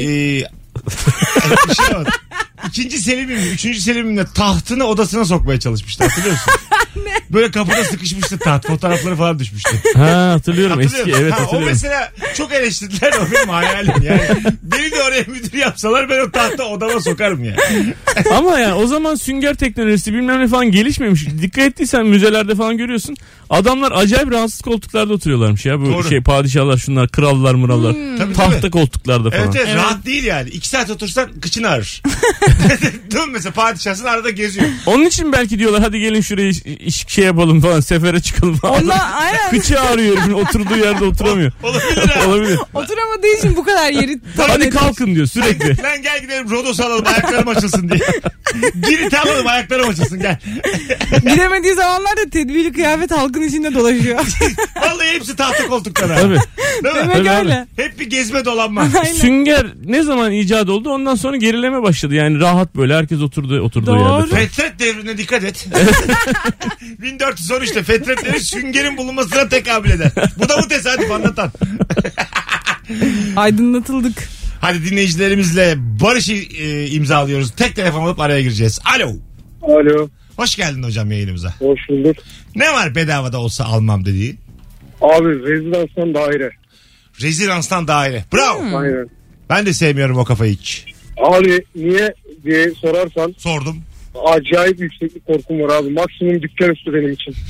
Speaker 2: bir şey var. İkinci Selim'in, üçüncü Selim'in de tahtını odasına sokmaya çalışmıştı hatırlıyor musun? Böyle kapıda sıkışmıştı taht. Fotoğrafları falan düşmüştü.
Speaker 3: Ha hatırlıyorum
Speaker 2: Hatırlıyor
Speaker 3: eski evet
Speaker 2: Ha, o
Speaker 3: hatırlıyorum.
Speaker 2: mesela çok eleştirdiler o benim hayalim yani. Beni de oraya müdür yapsalar ben o tahta odama sokarım yani.
Speaker 3: Ama yani o zaman sünger teknolojisi bilmem ne falan gelişmemiş. Dikkat ettiysen müzelerde falan görüyorsun. Adamlar acayip rahatsız koltuklarda oturuyorlarmış ya. Bu
Speaker 2: Doğru.
Speaker 3: şey padişahlar şunlar krallar mırallar.
Speaker 2: Tabii,
Speaker 3: Tahta
Speaker 2: tabii.
Speaker 3: koltuklarda falan.
Speaker 2: Evet, evet rahat değil yani. İki saat otursan kıçını ağrır. Değil mi mesela padişahsın arada geziyor.
Speaker 3: Onun için belki diyorlar hadi gelin şuraya iş, iş- şey yapalım falan sefere çıkalım falan.
Speaker 4: Ondan aynen.
Speaker 3: Kıçı ağrıyor herifin oturduğu yerde oturamıyor.
Speaker 2: Olabilir ha.
Speaker 3: Olabilir.
Speaker 4: Oturamadığı için bu kadar yeri talan
Speaker 3: Hadi
Speaker 4: etmiş.
Speaker 3: kalkın diyor sürekli.
Speaker 2: Lan gel gidelim Rodos alalım ayaklarım açılsın diye. Girit alalım ayaklarım açılsın gel.
Speaker 4: Gidemediği zamanlarda tedbirli kıyafet halkın içinde dolaşıyor.
Speaker 2: Vallahi hepsi tahta koltuklar ha.
Speaker 3: Tabii.
Speaker 2: Değil mi?
Speaker 4: Demek
Speaker 3: Tabii abi.
Speaker 4: öyle.
Speaker 2: Hep bir gezme dolanma.
Speaker 4: Aynen.
Speaker 3: Sünger ne zaman icat oldu ondan sonra gerileme başladı. Yani rahat böyle herkes oturdu oturduğu
Speaker 4: Doğru.
Speaker 3: yerde.
Speaker 2: Fetret devrine dikkat et. 1413'te Fetret devri süngerin bulunmasına tekabül eder. Bu da bu tesadüf anlatan.
Speaker 4: Aydınlatıldık.
Speaker 2: Hadi dinleyicilerimizle barışı e, imzalıyoruz. Tek telefon alıp araya gireceğiz. Alo.
Speaker 7: Alo.
Speaker 2: Hoş geldin hocam yayınımıza.
Speaker 7: Hoş bulduk.
Speaker 2: Ne var bedavada olsa almam dediğin?
Speaker 7: Abi rezidanstan daire.
Speaker 2: Rezidanstan daire. Bravo.
Speaker 7: Aynen.
Speaker 2: Ben de sevmiyorum o kafayı hiç.
Speaker 7: Abi niye diye sorarsan
Speaker 2: Sordum.
Speaker 7: Acayip yükseklik korkum var abi. Maksimum dükkan üstü benim için.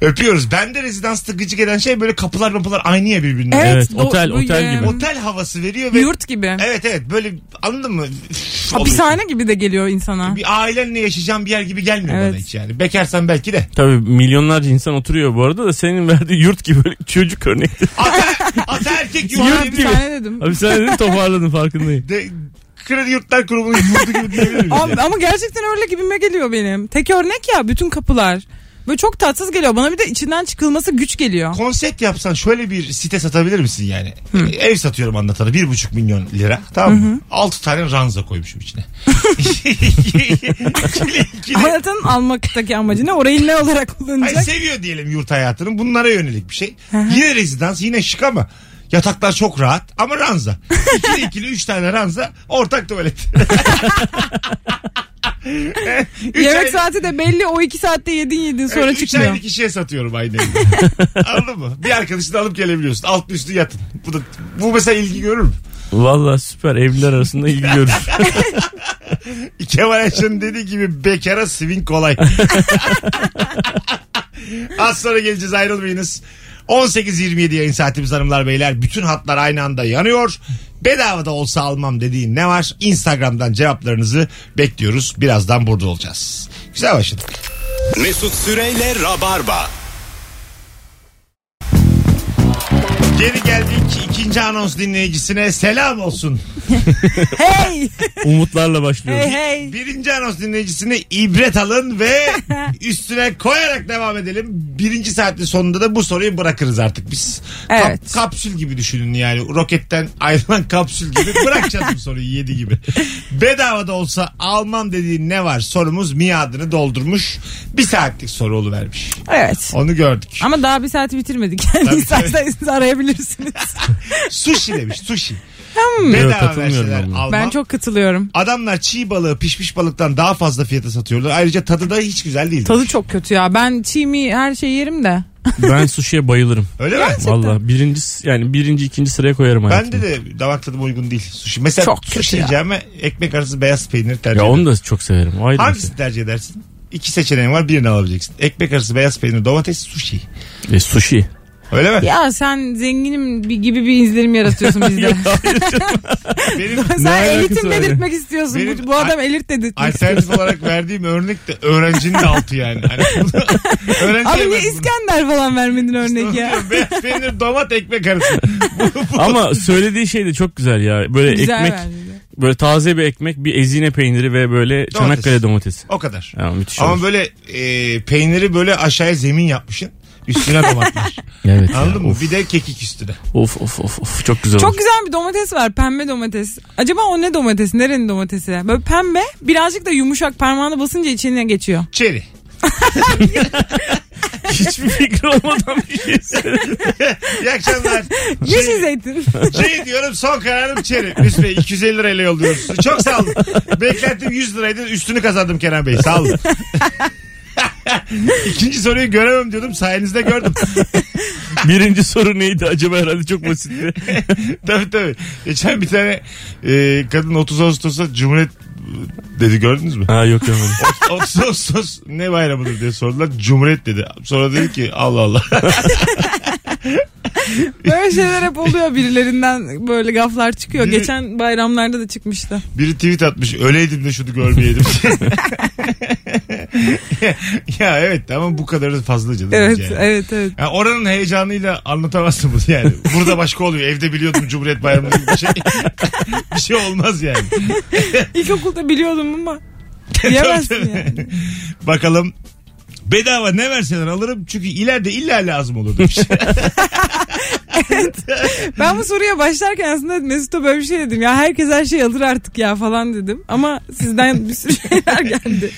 Speaker 2: Öpüyoruz. Ben de rezidansta gıcık eden şey böyle kapılar mapılar aynı ya birbirine.
Speaker 4: Evet,
Speaker 3: Evet, otel-
Speaker 4: bu
Speaker 3: otel
Speaker 4: ye-
Speaker 3: gibi.
Speaker 2: Otel havası veriyor ve...
Speaker 4: Yurt gibi.
Speaker 2: Evet evet böyle anladın mı?
Speaker 4: Hapishane gibi de geliyor insana.
Speaker 2: Bir ailenle yaşayacağım bir yer gibi gelmiyor
Speaker 4: Evet.
Speaker 2: bana hiç yani. Bekarsan belki de.
Speaker 3: Tabii milyonlarca insan oturuyor bu arada da senin verdiği yurt gibi böyle çocuk örnekti.
Speaker 2: Ata, ata erkek
Speaker 3: Yurt
Speaker 2: gibi.
Speaker 4: Hapishane dedim.
Speaker 3: Abi sen dedin toparladın farkındayım.
Speaker 2: De, Kredi Yurtlar Kurumu'nun yurdu gibi diyebilir miyiz?
Speaker 4: Ama, gerçekten öyle gibime geliyor benim. Tek örnek ya bütün kapılar. Böyle çok tatsız geliyor. Bana bir de içinden çıkılması güç geliyor.
Speaker 2: Konsept yapsan şöyle bir site satabilir misin yani? Ev satıyorum anlatanı. Bir buçuk milyon lira. Tamam mı? Altı tane ranza koymuşum içine. ikili, ikili.
Speaker 4: Hayatın almaktaki amacı ne? Orayı ne olarak
Speaker 2: Hayır,
Speaker 4: kullanacak?
Speaker 2: seviyor diyelim yurt hayatını. Bunlara yönelik bir şey. yine rezidans yine şık ama yataklar çok rahat ama ranza. İkili ikili üç tane ranza ortak tuvalet. Üç
Speaker 4: Yemek
Speaker 2: ay-
Speaker 4: saati de belli o iki saatte yedin yedin sonra
Speaker 2: Evet, üç
Speaker 4: çıkmıyor.
Speaker 2: aylık kişiye satıyorum aynı evde. Anladın mı? Bir arkadaşını alıp gelebiliyorsun. Alt üstü yatın. Bu da bu mesela ilgi görür mü?
Speaker 3: Valla süper evliler arasında ilgi görür.
Speaker 2: Kemal Ayşe'nin dediği gibi bekara swing kolay. Az sonra geleceğiz ayrılmayınız. 18.27 yayın saatimiz hanımlar beyler. Bütün hatlar aynı anda yanıyor. Bedava da olsa almam dediğin ne var? Instagram'dan cevaplarınızı bekliyoruz. Birazdan burada olacağız. Güzel başladık.
Speaker 1: Mesut Süreyle Rabarba.
Speaker 2: Geri geldik. ikinci anons dinleyicisine selam olsun.
Speaker 4: Hey
Speaker 3: Umutlarla başlıyoruz.
Speaker 4: hey hey.
Speaker 2: Birinci anons dinleyicisine ibret alın ve üstüne koyarak devam edelim. Birinci saatin sonunda da bu soruyu bırakırız artık biz. Kap-
Speaker 4: Evet.
Speaker 2: kapsül gibi düşünün yani. Roketten ayrılan kapsül gibi bırakacağız bu soruyu yedi gibi. Bedava da olsa almam dediğin ne var? Sorumuz miadını doldurmuş. Bir saatlik soru oluvermiş.
Speaker 4: Evet.
Speaker 2: Onu gördük.
Speaker 4: Ama daha bir saati bitirmedik.
Speaker 2: Tabii,
Speaker 4: Yani isterseniz arayabilirsiniz.
Speaker 2: sushi demiş sushi.
Speaker 3: Evet,
Speaker 2: Bedava
Speaker 3: katılmıyorum
Speaker 2: verseler
Speaker 3: ben buna.
Speaker 2: almam.
Speaker 4: ben çok katılıyorum.
Speaker 2: Adamlar çiğ balığı pişmiş balıktan daha fazla fiyata satıyorlar. Ayrıca tadı da hiç güzel değil.
Speaker 4: Tadı çok kötü ya. Ben çiğ mi her şeyi yerim de.
Speaker 3: Ben sushi'ye bayılırım.
Speaker 2: Öyle mi?
Speaker 3: Valla birinci yani birinci ikinci sıraya koyarım hayatımda.
Speaker 2: Bende de damak tadıma uygun değil sushi. Mesela
Speaker 4: Çok kötü
Speaker 2: sushi
Speaker 4: ya.
Speaker 2: yiyeceğime ekmek arası beyaz peynir tercih
Speaker 3: Ya
Speaker 2: ederim.
Speaker 3: onu da çok severim. O ayrı bir
Speaker 2: Hangisini tercih edersin? İki seçeneğin var birini alabileceksin. Ekmek arası beyaz peynir domates sushi.
Speaker 3: şey. E, sushi.
Speaker 2: Öyle mi?
Speaker 4: Ya sen zenginim bir- gibi bir izlenim yaratıyorsun bizde.
Speaker 2: Benim
Speaker 4: sen
Speaker 3: alakası
Speaker 4: elitim
Speaker 3: var ya?
Speaker 4: dedirtmek istiyorsun.
Speaker 2: Benim-
Speaker 4: bu, bu adam elit dedirtmek
Speaker 2: alternatif
Speaker 4: istiyorsun.
Speaker 2: olarak verdiğim örnek de öğrencinin de altı yani. Hani bunu- öğrenci
Speaker 4: Abi niye. İskender falan vermedin örnek ya?
Speaker 2: Beyaz peynir domat ekmek arası. Bu- bu-
Speaker 3: Ama söylediği şey de çok güzel ya. Böyle
Speaker 4: Güzel
Speaker 3: ekmek,
Speaker 4: de.
Speaker 3: böyle taze bir ekmek, bir ezine peyniri ve böyle Çanakkale domatesi.
Speaker 2: o kadar.
Speaker 3: Ya, müthiş
Speaker 2: Ama
Speaker 3: olur.
Speaker 2: böyle e, peyniri böyle aşağıya zemin yapmışsın. Üstüne domatlar.
Speaker 3: Evet ya,
Speaker 2: Anladın mı?
Speaker 3: Of,
Speaker 2: Bir de kekik üstüne.
Speaker 3: of of of of çok güzel
Speaker 4: Çok
Speaker 3: olur.
Speaker 4: güzel bir domates var. Pembe domates. Acaba o ne domates? Nerenin domatesi? Böyle pembe birazcık da yumuşak parmağına basınca içine geçiyor.
Speaker 2: Çeri.
Speaker 3: Hiçbir fikri olmadan bir şey söyledim.
Speaker 2: İyi akşamlar.
Speaker 4: Yeşil
Speaker 2: Şey,
Speaker 4: zeytin.
Speaker 2: şey diyorum son kararım çeri. Hüsnü Bey 250 lirayla yolluyoruz. Çok sağ olun. Beklentim 100 liraydı. Üstünü kazandım Kenan Bey. Sağ olun. İkinci soruyu göremem diyordum. Sayenizde gördüm.
Speaker 3: Birinci soru neydi acaba herhalde çok basitti.
Speaker 2: tabii tabii. Geçen bir tane e, kadın 30 Ağustos'ta Cumhuriyet dedi gördünüz mü?
Speaker 3: ha yok yok.
Speaker 2: 30 Ağustos ne bayramıdır diye sordular. Cumhuriyet dedi. Sonra dedi ki Allah Allah.
Speaker 4: Böyle şeyler hep oluyor birilerinden böyle gaflar çıkıyor.
Speaker 2: Biri-
Speaker 4: Geçen bayramlarda da çıkmıştı.
Speaker 2: Biri tweet atmış. Öleydim de şunu görmeyeydim. ya evet ama bu kadar da fazla canım.
Speaker 4: Evet
Speaker 2: yani.
Speaker 4: evet evet.
Speaker 2: Yani oranın heyecanıyla anlatamazsın bunu yani. Burada başka oluyor. Evde biliyordum Cumhuriyet Bayramı gibi bir şey. bir şey olmaz yani.
Speaker 4: İlkokulda biliyordum ama diyemezsin yani.
Speaker 2: Bakalım bedava ne verseler alırım çünkü ileride illa lazım olur demiş.
Speaker 4: Ben bu soruya başlarken aslında Mesut'a böyle bir şey dedim. Ya herkes her şey alır artık ya falan dedim. Ama sizden bir sürü şeyler geldi.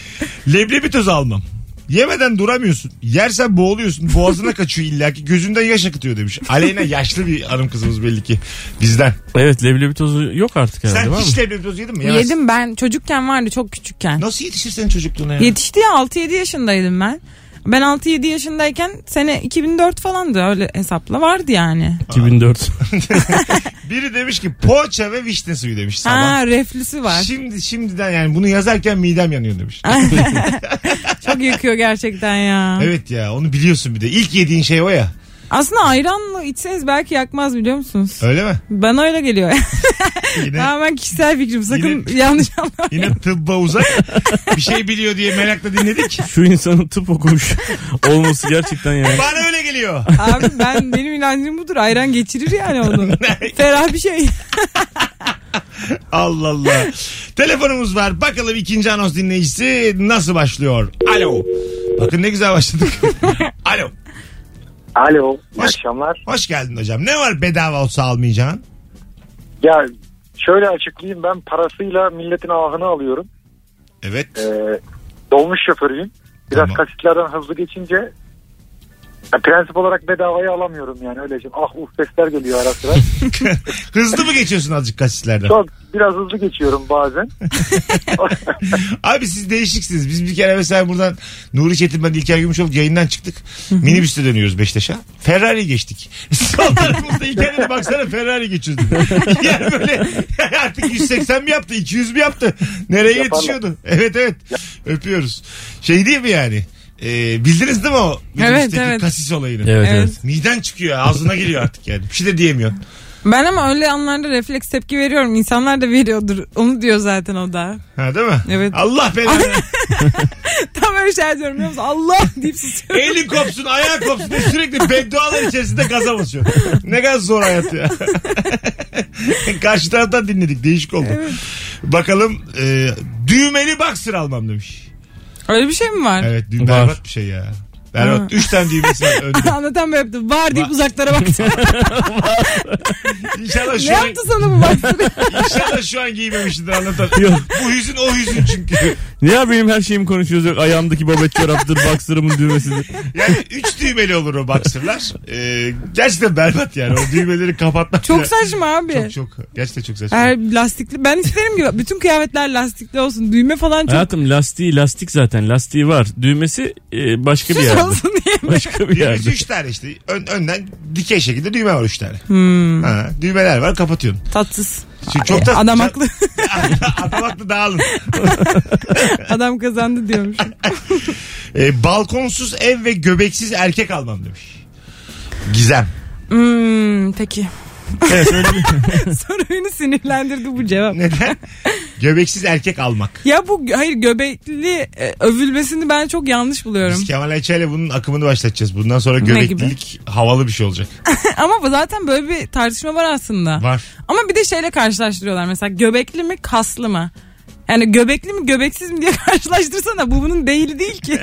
Speaker 2: Leblebi tozu almam. Yemeden duramıyorsun. Yersen boğuluyorsun. Boğazına kaçıyor illaki. Gözünden yaş akıtıyor demiş. Aleyna yaşlı bir hanım kızımız belli ki. Bizden.
Speaker 3: Evet leblebi tozu yok artık herhalde
Speaker 2: Sen
Speaker 3: var mı?
Speaker 2: hiç leblebi tozu yedin mi? Yemezsin.
Speaker 4: Yedim ben çocukken vardı çok küçükken.
Speaker 2: Nasıl yetişir senin çocukluğuna ya?
Speaker 4: Yetişti ya 6-7 yaşındaydım ben. Ben 6-7 yaşındayken sene 2004 falandı öyle hesapla vardı yani.
Speaker 3: 2004.
Speaker 2: Biri demiş ki poğaça ve vişne suyu demiş sabah.
Speaker 4: Ha reflüsü var.
Speaker 2: Şimdi şimdiden yani bunu yazarken midem yanıyor demiş.
Speaker 4: Çok yakıyor gerçekten ya.
Speaker 2: evet ya onu biliyorsun bir de. İlk yediğin şey o ya.
Speaker 4: Aslında ayranla içseniz belki yakmaz biliyor musunuz?
Speaker 2: Öyle mi?
Speaker 4: Bana öyle geliyor.
Speaker 2: Yine
Speaker 4: Tamamen kişisel fikrim. Sakın
Speaker 2: Yine-
Speaker 4: yanlış anlamayın.
Speaker 2: yine tıbba uzak. bir şey biliyor diye merakla dinledik.
Speaker 3: Şu insanın tıp okumuş olması gerçekten yani.
Speaker 2: Bana öyle geliyor.
Speaker 4: Abi ben benim inancım budur. Ayran geçirir yani onu. Ferah bir şey.
Speaker 2: Allah Allah. Telefonumuz var. Bakalım ikinci anons dinleyicisi nasıl başlıyor? Alo. Bakın ne güzel başladık. Alo.
Speaker 10: Alo, iyi
Speaker 2: Hoş-
Speaker 10: akşamlar.
Speaker 2: Hoş geldin hocam. Ne var bedava olsa almayacağın?
Speaker 10: Ya şöyle açıklayayım ben parasıyla milletin ahını alıyorum.
Speaker 2: Evet.
Speaker 10: Ee, dolmuş şoförüyüm. Biraz
Speaker 2: Tamam.
Speaker 10: kasitlerden hızlı geçince Ya prensip olarak bedavaya alamıyorum yani öyle şey. Ah uh sesler geliyor ara sıra.
Speaker 2: Hızlı mı geçiyorsun azıcık kasislerden?
Speaker 10: Çok biraz hızlı geçiyorum bazen.
Speaker 2: Abi siz değişiksiniz. Biz bir kere mesela buradan Nuri Çetin ben İlker Gümüşoluk yayından çıktık. Minibüste dönüyoruz Beşiktaş'a. Ferrari geçtik. Sol tarafımızda İlker dedi baksana Ferrari geçiyoruz dedi. Yani böyle artık 180 mi yaptı 200 mi yaptı? Nereye
Speaker 10: Yaparlar.
Speaker 2: yetişiyordu? Evet evet öpüyoruz. Şey değil mi yani? Ee, bildiniz değil mi o minibüsteki
Speaker 4: evet.
Speaker 2: kasis olayını?
Speaker 3: Evet
Speaker 4: Evet.
Speaker 3: evet.
Speaker 2: Miden çıkıyor ağzına giriyor artık yani. Bir şey de diyemiyorsun.
Speaker 4: Ben ama öyle anlarda refleks tepki veriyorum. İnsanlar da veriyordur. Onu diyor zaten o da.
Speaker 2: Ha değil mi?
Speaker 4: Evet.
Speaker 2: Allah belanı.
Speaker 4: Tam öyle şey diyorum biliyor musun? Allah deyip susuyorum.
Speaker 2: Elin kopsun, ayağın kopsun diye sürekli beddualar içerisinde gaza basıyor. Ne kadar zor hayat ya. Karşı taraftan dinledik. Değişik oldu. Bakalım e, düğmeli boxer almam demiş.
Speaker 4: Öyle bir şey mi var?
Speaker 2: Evet düğme
Speaker 3: Var.
Speaker 2: berbat bir şey ya. Berbat. Üç tane düğmesi var önde.
Speaker 4: Anlatan böyle yaptı. Var deyip uzaklara baktı.
Speaker 2: İnşallah
Speaker 4: ne
Speaker 2: şu an,
Speaker 4: yaptı sana bu baksana?
Speaker 2: inşallah şu an giymemiştir anlatan.
Speaker 3: Yok.
Speaker 2: Bu hüzün o hüzün çünkü.
Speaker 3: Ne ya benim her şeyimi konuşuyoruz yok. Ayağımdaki babet çoraptır, boxer'ımın düğmesidir.
Speaker 2: Yani üç düğmeli olur o boxerlar. E, gerçekten berbat yani. O düğmeleri kapatmak.
Speaker 4: Çok
Speaker 2: bile-
Speaker 4: saçma abi.
Speaker 2: Çok çok. Gerçekten çok saçma.
Speaker 4: Her lastikli. Ben isterim ki bütün kıyafetler lastikli olsun. Düğme falan çok
Speaker 3: Hayatım lastiği lastik zaten. Lastiği var. Düğmesi e, başka bir
Speaker 4: süs
Speaker 3: yerde.
Speaker 4: olsun diye mi?
Speaker 3: Başka bir
Speaker 2: Düğmesi
Speaker 3: yerde.
Speaker 2: üç tane işte. Ön, önden dikey şekilde düğme var üç tane.
Speaker 4: Hmm,
Speaker 2: Ha, düğmeler var kapatıyorsun.
Speaker 4: tatsız.
Speaker 2: Şimdi çok da,
Speaker 4: Adam haklı.
Speaker 2: Adam haklı dağılın.
Speaker 4: Adam kazandı diyormuş.
Speaker 2: Ee, balkonsuz ev ve göbeksiz erkek almam demiş. Gizem.
Speaker 4: Hmm, peki.
Speaker 3: Evet öyle bir.
Speaker 4: Sonra beni sinirlendirdi bu cevap.
Speaker 2: Neden? göbeksiz erkek almak.
Speaker 4: Ya bu hayır göbekli e, övülmesini ben çok yanlış buluyorum.
Speaker 2: Biz Kemal Ayça ile bunun akımını başlatacağız. Bundan sonra göbeklilik havalı bir şey olacak.
Speaker 4: Ama bu zaten böyle bir tartışma var aslında.
Speaker 2: Var.
Speaker 4: Ama bir de şeyle karşılaştırıyorlar mesela göbekli mi kaslı mı? Yani göbekli mi göbeksiz mi diye karşılaştırsana bu bunun değili değil ki.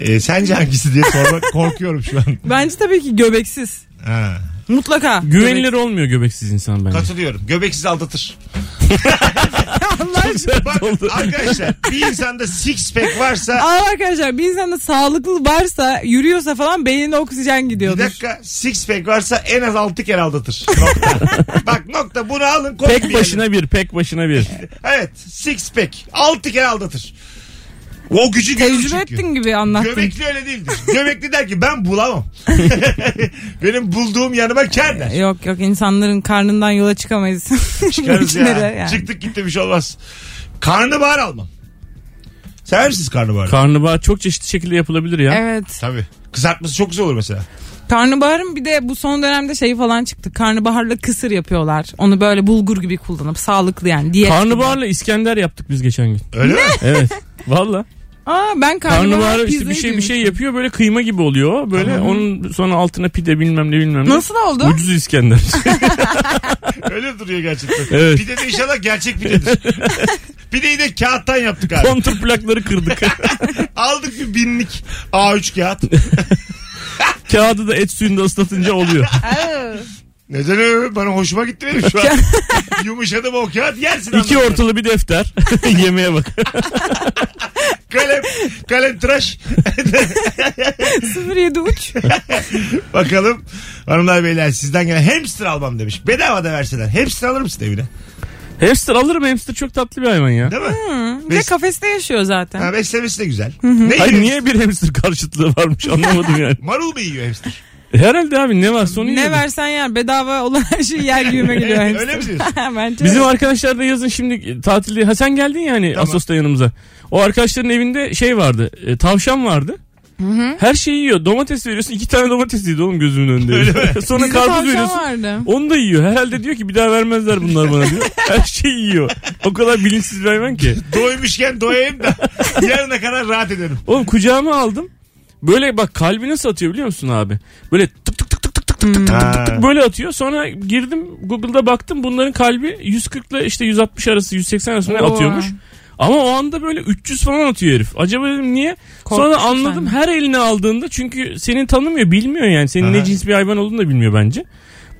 Speaker 2: Ee, sence hangisi diye sormak korkuyorum şu an.
Speaker 4: Bence tabii ki göbeksiz.
Speaker 2: Ha.
Speaker 4: Mutlaka.
Speaker 3: Güvenilir olmuyor göbeksiz insan bence.
Speaker 2: Katılıyorum. Göbeksiz aldatır.
Speaker 4: Allah aşkına.
Speaker 2: Bak arkadaşlar bir insanda six pack varsa
Speaker 4: Aa arkadaşlar bir insanda sağlıklı varsa yürüyorsa falan beynine oksijen
Speaker 2: Bir
Speaker 4: gidiyordur.
Speaker 2: dakika six pack varsa en az 6 kere aldatır. Nokta. Bak nokta bunu alın koyun bir
Speaker 3: Pek
Speaker 2: yerine.
Speaker 3: başına bir, pek başına bir.
Speaker 2: Evet six pack 6 kere aldatır. O gücü görür
Speaker 4: Tecrübe
Speaker 2: çünkü.
Speaker 4: ettin gibi anlattın.
Speaker 2: Göbekli öyle değildir. Göbekli der ki ben bulamam. Benim bulduğum yanıma kar der.
Speaker 4: Yok yok insanların karnından yola çıkamayız.
Speaker 2: Çıkarız ya.
Speaker 4: İçlere yani.
Speaker 2: Çıktık gitti bir şey olmaz. Karnabahar almam. Sever misiniz karnabaharı?
Speaker 3: Karnabahar çok çeşitli şekilde yapılabilir ya.
Speaker 4: Evet.
Speaker 2: Tabii. Kızartması çok güzel olur mesela.
Speaker 4: Karnabaharın bir de bu son dönemde şey falan çıktı. Karnabaharla kısır yapıyorlar. Onu böyle bulgur gibi kullanıp sağlıklı yani. Diyet
Speaker 3: Karnabaharla İskender yaptık biz geçen gün.
Speaker 2: Öyle mi?
Speaker 3: Evet. Valla.
Speaker 4: Aa ben karnabahar
Speaker 3: işte bir şey bir şey yapıyor böyle kıyma gibi oluyor. Böyle
Speaker 2: Tamam.
Speaker 3: onun sonra altına pide bilmem ne bilmem ne.
Speaker 4: Nasıl oldu?
Speaker 3: Ucuz İskender.
Speaker 2: Öyle duruyor gerçekten.
Speaker 3: Evet.
Speaker 2: Pide de inşallah gerçek pidedir. Pideyi de kağıttan yaptık abi.
Speaker 3: Kontur plakları kırdık.
Speaker 2: Aldık bir binlik A3 kağıt.
Speaker 3: Kağıdı da et suyunda ıslatınca oluyor.
Speaker 2: Neden öyle? Bana hoşuma gitti benim şu an. Yumuşadı mı o kağıt yersin.
Speaker 3: İki
Speaker 2: anlamında.
Speaker 3: ortalı bir defter. Yemeğe bak.
Speaker 2: Kalem, kalem tıraş.
Speaker 4: 07 uç.
Speaker 2: Bakalım hanımlar beyler sizden gelen hamster almam demiş. Bedava da verseler. Hamster alır mısın evine?
Speaker 3: Hamster alırım hamster çok tatlı bir hayvan ya.
Speaker 2: Değil mi?
Speaker 4: Bir de
Speaker 2: Bes-
Speaker 4: kafeste yaşıyor zaten.
Speaker 2: Ha, beslemesi de güzel. Ne
Speaker 3: Hayır
Speaker 2: yiyor?
Speaker 3: niye bir hamster karşıtlığı varmış anlamadım yani.
Speaker 2: Marul mu yiyor hamster?
Speaker 3: Herhalde abi ne var sonu
Speaker 4: ne versen yer bedava olan her şeyi yer gibime geliyor.
Speaker 2: Öyle
Speaker 4: hamster.
Speaker 2: mi diyorsun?
Speaker 4: Bence
Speaker 3: Bizim arkadaşlar da yazın şimdi tatilde. Ha sen geldin yani
Speaker 2: Tamam.
Speaker 3: Asos'ta yanımıza. O arkadaşların evinde şey vardı. e, tavşan vardı. Her şeyi yiyor. Domates veriyorsun. iki tane domates yedi oğlum gözümün önünde.
Speaker 2: Öyle?
Speaker 3: Sonra
Speaker 4: Bizde
Speaker 3: karpuz
Speaker 4: tavşan
Speaker 3: veriyorsun.
Speaker 4: vardı.
Speaker 3: Onu da yiyor. Herhalde diyor ki bir daha vermezler bunlar bana diyor. Her şeyi yiyor. O kadar bilinçsiz bir hayvan ki.
Speaker 2: Doymuşken doyayım da yarına kadar rahat edelim.
Speaker 3: Oğlum kucağıma aldım. Böyle bak kalbi nasıl atıyor biliyor musun abi? Böyle tık tık tık tık tık tık tık tık tık tık tık böyle atıyor. Sonra girdim Google'da baktım bunların kalbi 140 ile işte 160 arası 180 arası ne
Speaker 4: Oo.
Speaker 3: atıyormuş. Ama o anda böyle 300 falan atıyor herif. Acaba dedim niye? Sonra
Speaker 4: Korkmuşsun
Speaker 3: anladım
Speaker 4: sen.
Speaker 3: her eline aldığında çünkü seni tanımıyor bilmiyor yani. Senin
Speaker 2: Aha.
Speaker 3: ne cins bir hayvan olduğunu da bilmiyor bence.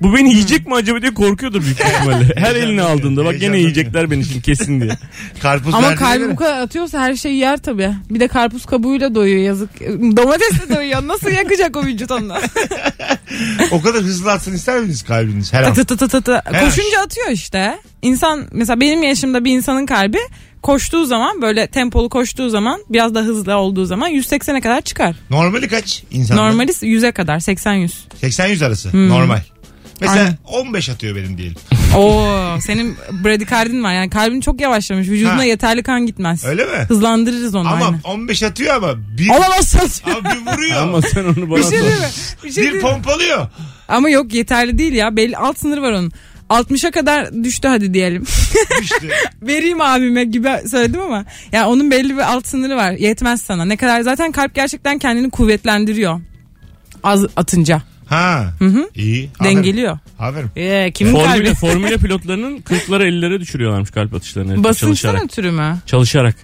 Speaker 3: Bu beni yiyecek mi acaba diye korkuyordur büyük ihtimalle. Her eline aldığında bak gene yiyecekler beni şimdi kesin diye.
Speaker 2: Karpuz
Speaker 4: Ama
Speaker 2: verdiğine göre.
Speaker 4: bu kadar atıyorsa her şeyi yer tabii. Bir de karpuz kabuğuyla doyuyor yazık. Domatesle doyuyor. Nasıl yakacak o vücut onu?
Speaker 2: O kadar hızlı atsın ister miydiniz kalbiniz her an?
Speaker 4: Tı tı tı tı tı.
Speaker 2: Her
Speaker 4: Koşunca atıyor işte. İnsan mesela benim yaşımda bir insanın kalbi koştuğu zaman böyle tempolu koştuğu zaman biraz da hızlı olduğu zaman 180'e kadar çıkar.
Speaker 2: Normali kaç insanda?
Speaker 4: Normali 100'e kadar 80-100.
Speaker 2: 80-100 arası. Normal. Mesela
Speaker 4: Aynen.
Speaker 2: 15 atıyor benim diyelim.
Speaker 4: Oo senin bradikardin var yani kalbin çok yavaşlamış. Vücuduna
Speaker 2: Ha.
Speaker 4: yeterli kan gitmez.
Speaker 2: Öyle mi?
Speaker 4: Hızlandırırız onu
Speaker 2: Ama
Speaker 4: aynen.
Speaker 2: 15 atıyor ama bir,
Speaker 4: Olamazsın.
Speaker 2: abi bir vuruyor.
Speaker 3: Ama sen onu bana
Speaker 4: Bir şey
Speaker 3: sor.
Speaker 4: değil mi? Bir şey
Speaker 2: bir
Speaker 4: değil mi?
Speaker 2: pompalıyor.
Speaker 4: Ama yok yeterli değil ya. Belli alt sınırı var onun. 60'a kadar düştü hadi diyelim.
Speaker 2: İşte.
Speaker 4: Vereyim abime gibi söyledim ama. Yani onun belli bir alt sınırı var. Yetmez sana. Ne kadar zaten kalp gerçekten kendini kuvvetlendiriyor. Az atınca.
Speaker 2: Ha.
Speaker 4: hı.
Speaker 2: İyi. Aferin.
Speaker 4: Dengeliyor.
Speaker 2: Aferin.
Speaker 4: Ee, kimin
Speaker 3: Formüle,
Speaker 4: kalbi?
Speaker 3: formüle pilotlarının 40'lara 50'lere düşürüyorlarmış kalp atışlarını.
Speaker 4: Basınçtan ötürü mü?
Speaker 3: Çalışarak.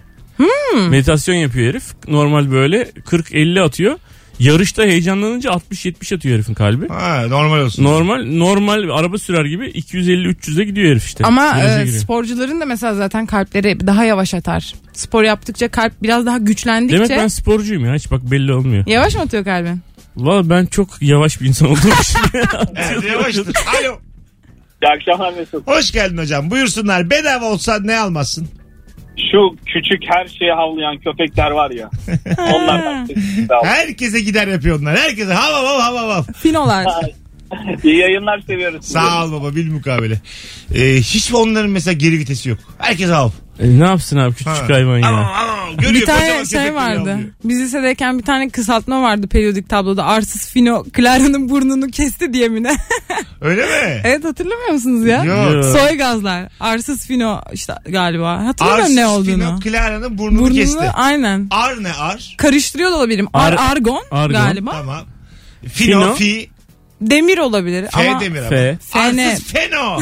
Speaker 3: Meditasyon yapıyor herif. Normal böyle 40-50 atıyor. Yarışta heyecanlanınca 60-70 atıyor herifin kalbi.
Speaker 2: Ha, normal olsun.
Speaker 3: Normal normal araba sürer gibi 250-300'e gidiyor herif işte.
Speaker 4: Ama e, sporcuların da mesela zaten kalpleri daha yavaş atar. Spor yaptıkça kalp biraz daha güçlendikçe
Speaker 3: Demek ben sporcuyum ya hiç bak belli olmuyor.
Speaker 4: yavaş mı atıyor kalbin?
Speaker 3: Valla ben çok yavaş bir insan olduğum için.
Speaker 2: Evet, yavaştır. Alo.
Speaker 8: İyi akşamlar Mesut.
Speaker 2: Hoş geldin hocam. Buyursunlar. Bedava olsa ne almazsın?
Speaker 8: Şu küçük her şeye havlayan köpekler var ya. Onlardan kesinlikle al.
Speaker 2: Herkese gider yapıyor onlar. Herkese hav hav hav hav hav.
Speaker 4: Finolar.
Speaker 8: İyi yayınlar seviyoruz.
Speaker 2: Sağ ol baba bil mukabele. Ee, hiç onların mesela geri vitesi yok? Herkes hav.
Speaker 3: E, ne yapsın abi küçük
Speaker 2: Ha.
Speaker 3: hayvan ya.
Speaker 2: Aa, görüyor,
Speaker 4: bir tane şey vardı.
Speaker 2: havlıyor.
Speaker 4: Biz lisedeyken bir tane kısaltma vardı periyodik tabloda. Arsız Fino Clara'nın burnunu kesti diye mi ne?
Speaker 2: Öyle mi?
Speaker 4: evet hatırlamıyor musunuz ya?
Speaker 2: Yok.
Speaker 4: Soy gazlar. Arsız Fino işte galiba. Hatırlamıyorum ne
Speaker 2: Arsız
Speaker 4: olduğunu.
Speaker 2: Fino Clara'nın burnunu,
Speaker 4: Burnunu
Speaker 2: kesti.
Speaker 4: aynen.
Speaker 2: Ar ne ar?
Speaker 4: Karıştırıyor da olabilirim. Ar,
Speaker 3: Ar-
Speaker 4: argon,
Speaker 3: argon.
Speaker 4: galiba.
Speaker 2: Tamam. Fino,
Speaker 3: Fino.
Speaker 2: fi,
Speaker 4: Demir olabilir
Speaker 2: fe
Speaker 4: ama
Speaker 2: demir ama.
Speaker 3: F.
Speaker 4: Fene.
Speaker 2: Arsız feno.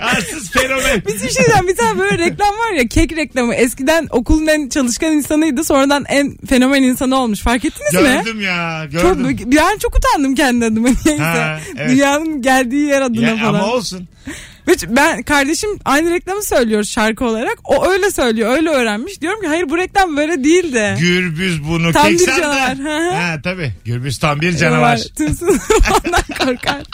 Speaker 2: Arsız fenomen.
Speaker 4: Biz bir şeyden bir tane böyle reklam var ya kek reklamı. Eskiden okulun en çalışkan insanıydı. Sonradan en fenomen insanı olmuş. Fark ettiniz mi?
Speaker 2: Gördüm ya
Speaker 4: Çok,
Speaker 2: gördüm.
Speaker 4: ben çok utandım kendi adıma neyse.
Speaker 2: Ha, evet.
Speaker 4: Dünyanın geldiği yer adına
Speaker 2: Ya,
Speaker 4: falan.
Speaker 2: ama olsun.
Speaker 4: Ve ben kardeşim aynı reklamı söylüyor şarkı olarak. O öyle söylüyor. Öyle öğrenmiş. Diyorum ki hayır bu reklam böyle değildi.
Speaker 2: Gürbüz bunu
Speaker 4: Tam bir canavar.
Speaker 2: Ha tabii. Gürbüz tam bir canavar.
Speaker 4: Tüm sınıf ondan korkar.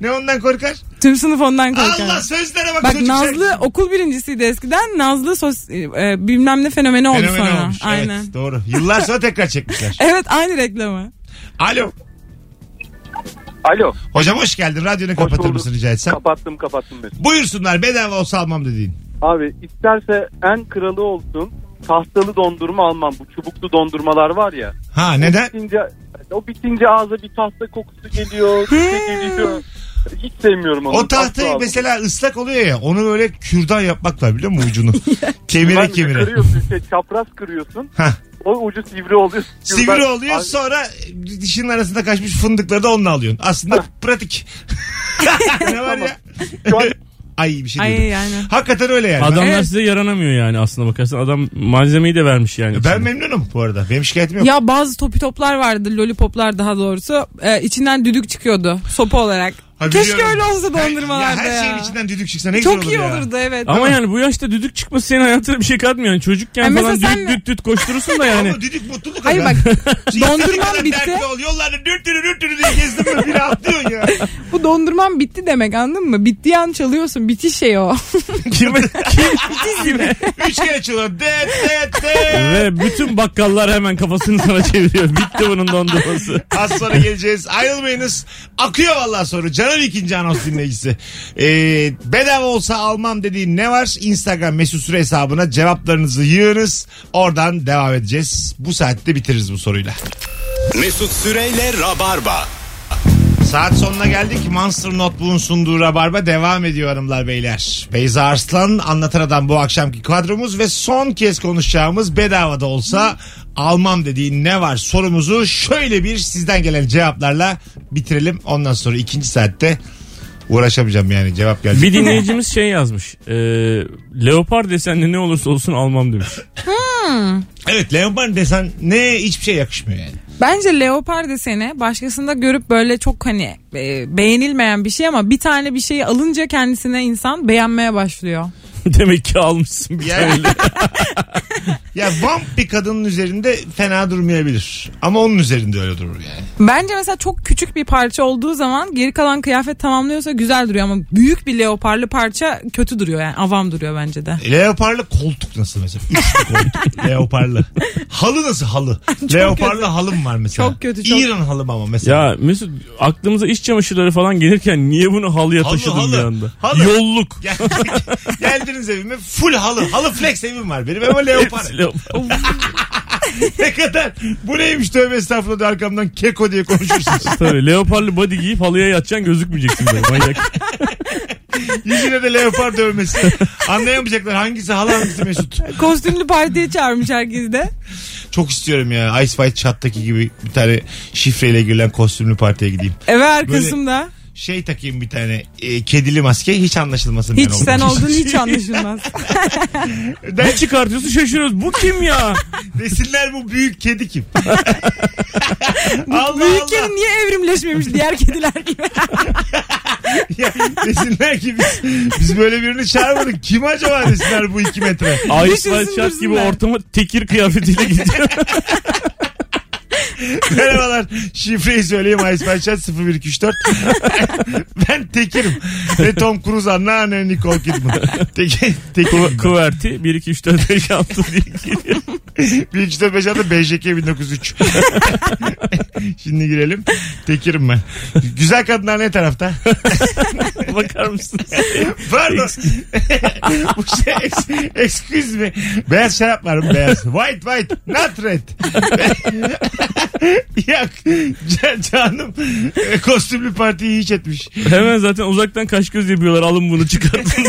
Speaker 2: Ne ondan korkar?
Speaker 4: Tüm sınıf ondan korkar.
Speaker 2: Allah sözlere bak.
Speaker 4: Bak
Speaker 2: çocuk
Speaker 4: Nazlı
Speaker 2: sen-
Speaker 4: okul birincisiydi eskiden. Nazlı sos, e, bilmem ne fenomeni oldu
Speaker 2: Fenomen
Speaker 4: sonra.
Speaker 2: olmuş.
Speaker 4: Aynen.
Speaker 2: Evet, doğru. Yıllar sonra tekrar çekmişler.
Speaker 4: Evet aynı reklamı.
Speaker 2: Alo.
Speaker 10: Alo.
Speaker 2: Hocam hoş geldin. Radyonu kapatır
Speaker 10: bulduk.
Speaker 2: mısın rica etsem?
Speaker 10: Kapattım kapattım Mesut.
Speaker 2: Buyursunlar bedava olsa almam dediğin.
Speaker 10: Abi isterse en kralı olsun tahtalı dondurma almam. Bu çubuklu dondurmalar var ya.
Speaker 2: Ha
Speaker 10: O
Speaker 2: neden?
Speaker 10: bitince, o bitince ağza bir tahta kokusu geliyor. şey geliyor. Hiç sevmiyorum onu.
Speaker 2: O tahtayı mesela ıslak oluyor ya onu böyle kürdan yapmak var biliyor musun ucunu? kemire
Speaker 10: Ben
Speaker 2: kemire.
Speaker 10: Kırıyorsun şey, çapraz kırıyorsun. O ucu sivri oluyor.
Speaker 2: Sivri oluyor
Speaker 10: Abi,
Speaker 2: sonra dişinin arasında kaçmış fındıkları da onunla alıyorsun. Aslında pratik. ne var ya? Ay bir şey
Speaker 4: Ay
Speaker 2: diyordum.
Speaker 4: yani.
Speaker 2: Hakikaten öyle yani.
Speaker 3: Adamlar
Speaker 4: Evet.
Speaker 3: size yaranamıyor yani aslına bakarsan. Adam malzemeyi de vermiş yani.
Speaker 2: ben
Speaker 3: içine.
Speaker 2: memnunum bu arada. Benim şikayetim yok.
Speaker 4: Ya bazı topi toplar vardı, lollipoplar daha doğrusu. Ee, içinden düdük çıkıyordu sopa olarak.
Speaker 2: Ha,
Speaker 4: Keşke
Speaker 2: biliyorum.
Speaker 4: öyle olsa dondurmalarda
Speaker 2: ya.
Speaker 4: ya.
Speaker 2: Her şeyin içinden düdük çıksa ne güzel
Speaker 4: Çok
Speaker 2: olur
Speaker 4: iyi
Speaker 2: ya.
Speaker 4: olurdu evet.
Speaker 3: Ama yani bu yaşta düdük çıkması senin hayatına bir şey katmıyor. Yani çocukken
Speaker 4: mesela
Speaker 3: falan
Speaker 4: sen
Speaker 3: düt düt düt koşturursun da yani.
Speaker 2: Ama düdük mutluluk
Speaker 4: Hayır
Speaker 2: adam.
Speaker 4: bak
Speaker 2: İstediğin
Speaker 4: dondurmam
Speaker 2: kadar
Speaker 4: bitti.
Speaker 2: dertli ol. Yollarda dürtürü dürtürü diye gezdin mi bir atlıyorsun ya.
Speaker 4: Bu dondurmam bitti demek anladın mı? Bittiği an çalıyorsun. Bitiş şey o.
Speaker 3: Kim, kim,
Speaker 2: Üç kere çalıyor. Det det det.
Speaker 3: Ve bütün bakkallar hemen kafasını sana çeviriyor. Bitti bunun dondurması.
Speaker 2: Az sonra geleceğiz. Ayrılmayınız. Akıyor vallahi soru. Canım ikinci anons dinleyicisi. Ee, bedava olsa almam dediğin ne var? Instagram mesut süre hesabına cevaplarınızı yığınız. Oradan devam edeceğiz. Bu saatte bitiririz bu soruyla.
Speaker 1: Mesut Süreyle Rabarba.
Speaker 2: Saat sonuna geldik. Monster Notebook'un sunduğu Rabarba devam ediyor hanımlar beyler. Beyza Arslan anlatan adam bu akşamki kadromuz ve son kez konuşacağımız bedavada olsa almam dediğin ne var sorumuzu şöyle bir sizden gelen cevaplarla bitirelim. Ondan sonra ikinci saatte uğraşamayacağım yani cevap gelecek.
Speaker 3: Bir dinleyicimiz şey yazmış. E, leopar desenli ne olursa olsun almam demiş.
Speaker 2: Evet leopar desen ne hiçbir şey yakışmıyor yani.
Speaker 4: Bence leopar deseni başkasında görüp böyle çok hani e, beğenilmeyen bir şey ama bir tane bir şeyi alınca kendisine insan beğenmeye başlıyor.
Speaker 3: Demek ki almışsın bir
Speaker 2: Yani-
Speaker 3: tane.
Speaker 2: Ya vamp bir kadının üzerinde fena durmayabilir. Ama onun üzerinde öyle durur yani.
Speaker 4: Bence mesela çok küçük bir parça olduğu zaman geri kalan kıyafet tamamlıyorsa güzel duruyor ama büyük bir leoparlı parça kötü duruyor yani avam duruyor bence de.
Speaker 2: Leoparlı koltuk nasıl mesela? Üçlü koltuk. Leoparlı. Halı nasıl halı? Leoparlı halım var mesela.
Speaker 4: Çok kötü, çok-
Speaker 2: İran halım ama mesela.
Speaker 3: Ya Mesut aklımıza iş çamaşırları falan gelirken niye bunu halıya
Speaker 2: Halı,
Speaker 3: taşıdın
Speaker 2: halı,
Speaker 3: bir anda?
Speaker 2: halı.
Speaker 3: Yolluk.
Speaker 2: Gel- Geldiniz evime full halı. Halı flex evim var benim ama leopar.
Speaker 3: Leopar.
Speaker 2: ne kadar? Bu neymiş tövbe estağfurullah diye arkamdan keko diye konuşursunuz.
Speaker 3: Tabii leoparlı body giyip halıya yatacaksın gözükmeyeceksin böyle manyak.
Speaker 2: Yüzüne de leopar dövmesi. Anlayamayacaklar hangisi halı hangisi Mesut.
Speaker 4: Kostümlü partiye çağırmış herkesi de.
Speaker 2: Çok istiyorum ya Ice White Chat'taki gibi bir tane şifreyle girilen kostümlü partiye gideyim.
Speaker 4: Eve arkasında.
Speaker 2: Şey takayım bir tane e, kedili maske hiç anlaşılmasın
Speaker 4: Hiç
Speaker 2: ben olduğum
Speaker 4: sen
Speaker 2: için.
Speaker 4: olduğun hiç anlaşılmaz.
Speaker 3: Ne çıkartıyorsun şaşırıyoruz. Bu kim ya?
Speaker 2: Desinler bu büyük kedi kim? Allah
Speaker 4: Büyük
Speaker 2: Allah.
Speaker 4: kedi niye evrimleşmemiş diğer kediler gibi.
Speaker 2: Ya desinler ki biz, biz böyle birini çağırmadık. Kim acaba desinler bu iki metre.
Speaker 3: Ice
Speaker 4: Düşünsün
Speaker 3: gibi
Speaker 4: dursunlar.
Speaker 3: ortama tekir kıyafetiyle gidiyor.
Speaker 2: Merhabalar. Şifreyi söyleyeyim Ice White Chat 0124. ben Tekir'im. Ne Tom Cruise anla ne Nicole Kidman. Tek, Tekir'im ben.
Speaker 3: Kuverti 1 2 3 4 5 6 diye geliyor.
Speaker 2: 1 2 4 5 6 BJK 1903. Şimdi girelim. Tekir'im ben. Güzel kadınlar ne tarafta?
Speaker 3: Bakar mısın?
Speaker 2: Pardon. Bu şey ex- excuse me. Beyaz şarap var mı? Beyaz. White white. Not red. ya can- canım e, kostümlü partiyi hiç etmiş.
Speaker 3: Hemen zaten uzaktan kaş göz yapıyorlar alın bunu çıkartın.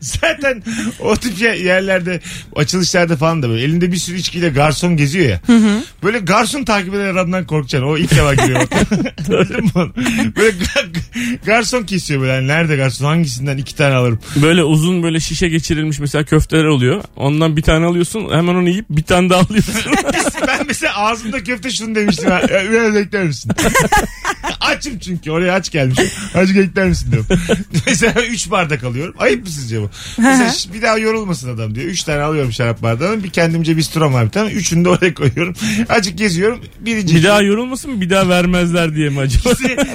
Speaker 2: Zaten o tip ye- yerlerde açılışlarda falan da böyle elinde bir sürü içkiyle garson geziyor ya. Böyle garson takip eden adamdan korkacaksın. O ilk defa giriyor. Böyle ga- garson kesiyor böyle. Yani nerede garson? Hangisinden iki tane alırım?
Speaker 3: böyle uzun böyle şişe geçirilmiş mesela köfteler oluyor. Ondan bir tane alıyorsun hemen onu yiyip bir tane daha alıyorsun.
Speaker 2: ben mesela ağzımda köfte şunu demiştim. ha, "Ya, Biraz ekler misin? Açım çünkü oraya aç gelmişim. Azıcık ekler misin diyorum. mesela 3 bardak alıyorum. Ayıp mı sizce bu? Mesela bir daha yorulmasın adam diyor. 3 tane alıyorum şarap bardağını. Bir kendimce bir strom var bir tane. Üçünü de oraya koyuyorum. Azıcık geziyorum. Birinci.
Speaker 3: bir daha yorulmasın mı bir daha vermezler diye mi acaba?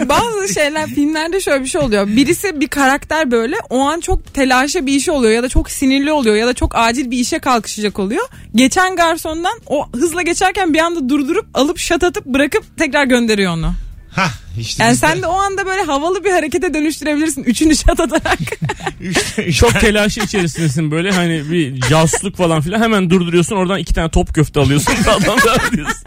Speaker 4: Bazı şeyler filmlerde şöyle bir şey oluyor. Birisi bir karakter böyle o an çok telaşa bir işi oluyor ya da çok sinirli oluyor ya da çok acil bir işe kalkışacak oluyor. Geçen garsondan o hızla geçerken bir anda durdurup alıp şat atıp bırakıp tekrar gönderiyor onu.
Speaker 2: Hah işte.
Speaker 4: Yani
Speaker 2: bizde
Speaker 4: sen de o anda böyle havalı bir harekete dönüştürebilirsin. Üçünü şat atarak.
Speaker 3: Çok telaşı içerisindesin böyle hani bir casusluk falan filan hemen durduruyorsun oradan iki tane top köfte alıyorsun adam da diyorsun.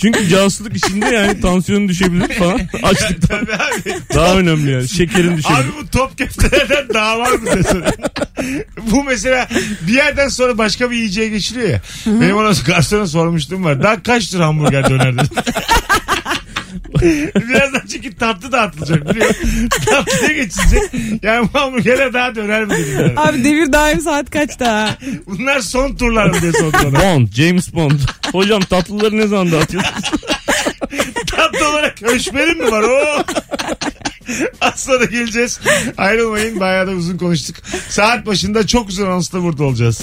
Speaker 3: Çünkü casusluk içinde yani tansiyonun düşebilir falan açlıktan
Speaker 2: Tabii abi.
Speaker 3: daha önemli yani şekerin düşebilir.
Speaker 2: Abi bu top köftelerden daha var mı desene? bu mesela bir yerden sonra başka bir yiyeceğe geçiliyor ya. Benim ona garsona sormuştum var. Daha kaç lira hamburger döner dedim. Birazdan çünkü tatlı dağıtılacak biliyor musun? Tatlıya geçecek. Yani bu hamburgerler daha döner mi dedim yani.
Speaker 4: Abi devir daim saat kaçta?
Speaker 2: Bunlar son turlar mı diye sordu ona.
Speaker 3: Bond, James Bond. Hocam tatlıları ne zaman dağıtıyorsun?
Speaker 2: Tatlı olarak höşmerim mi var? Oo. Az sonra geleceğiz. Ayrılmayın. Bayağı da uzun konuştuk. Saat başında çok uzun anonsla burada olacağız.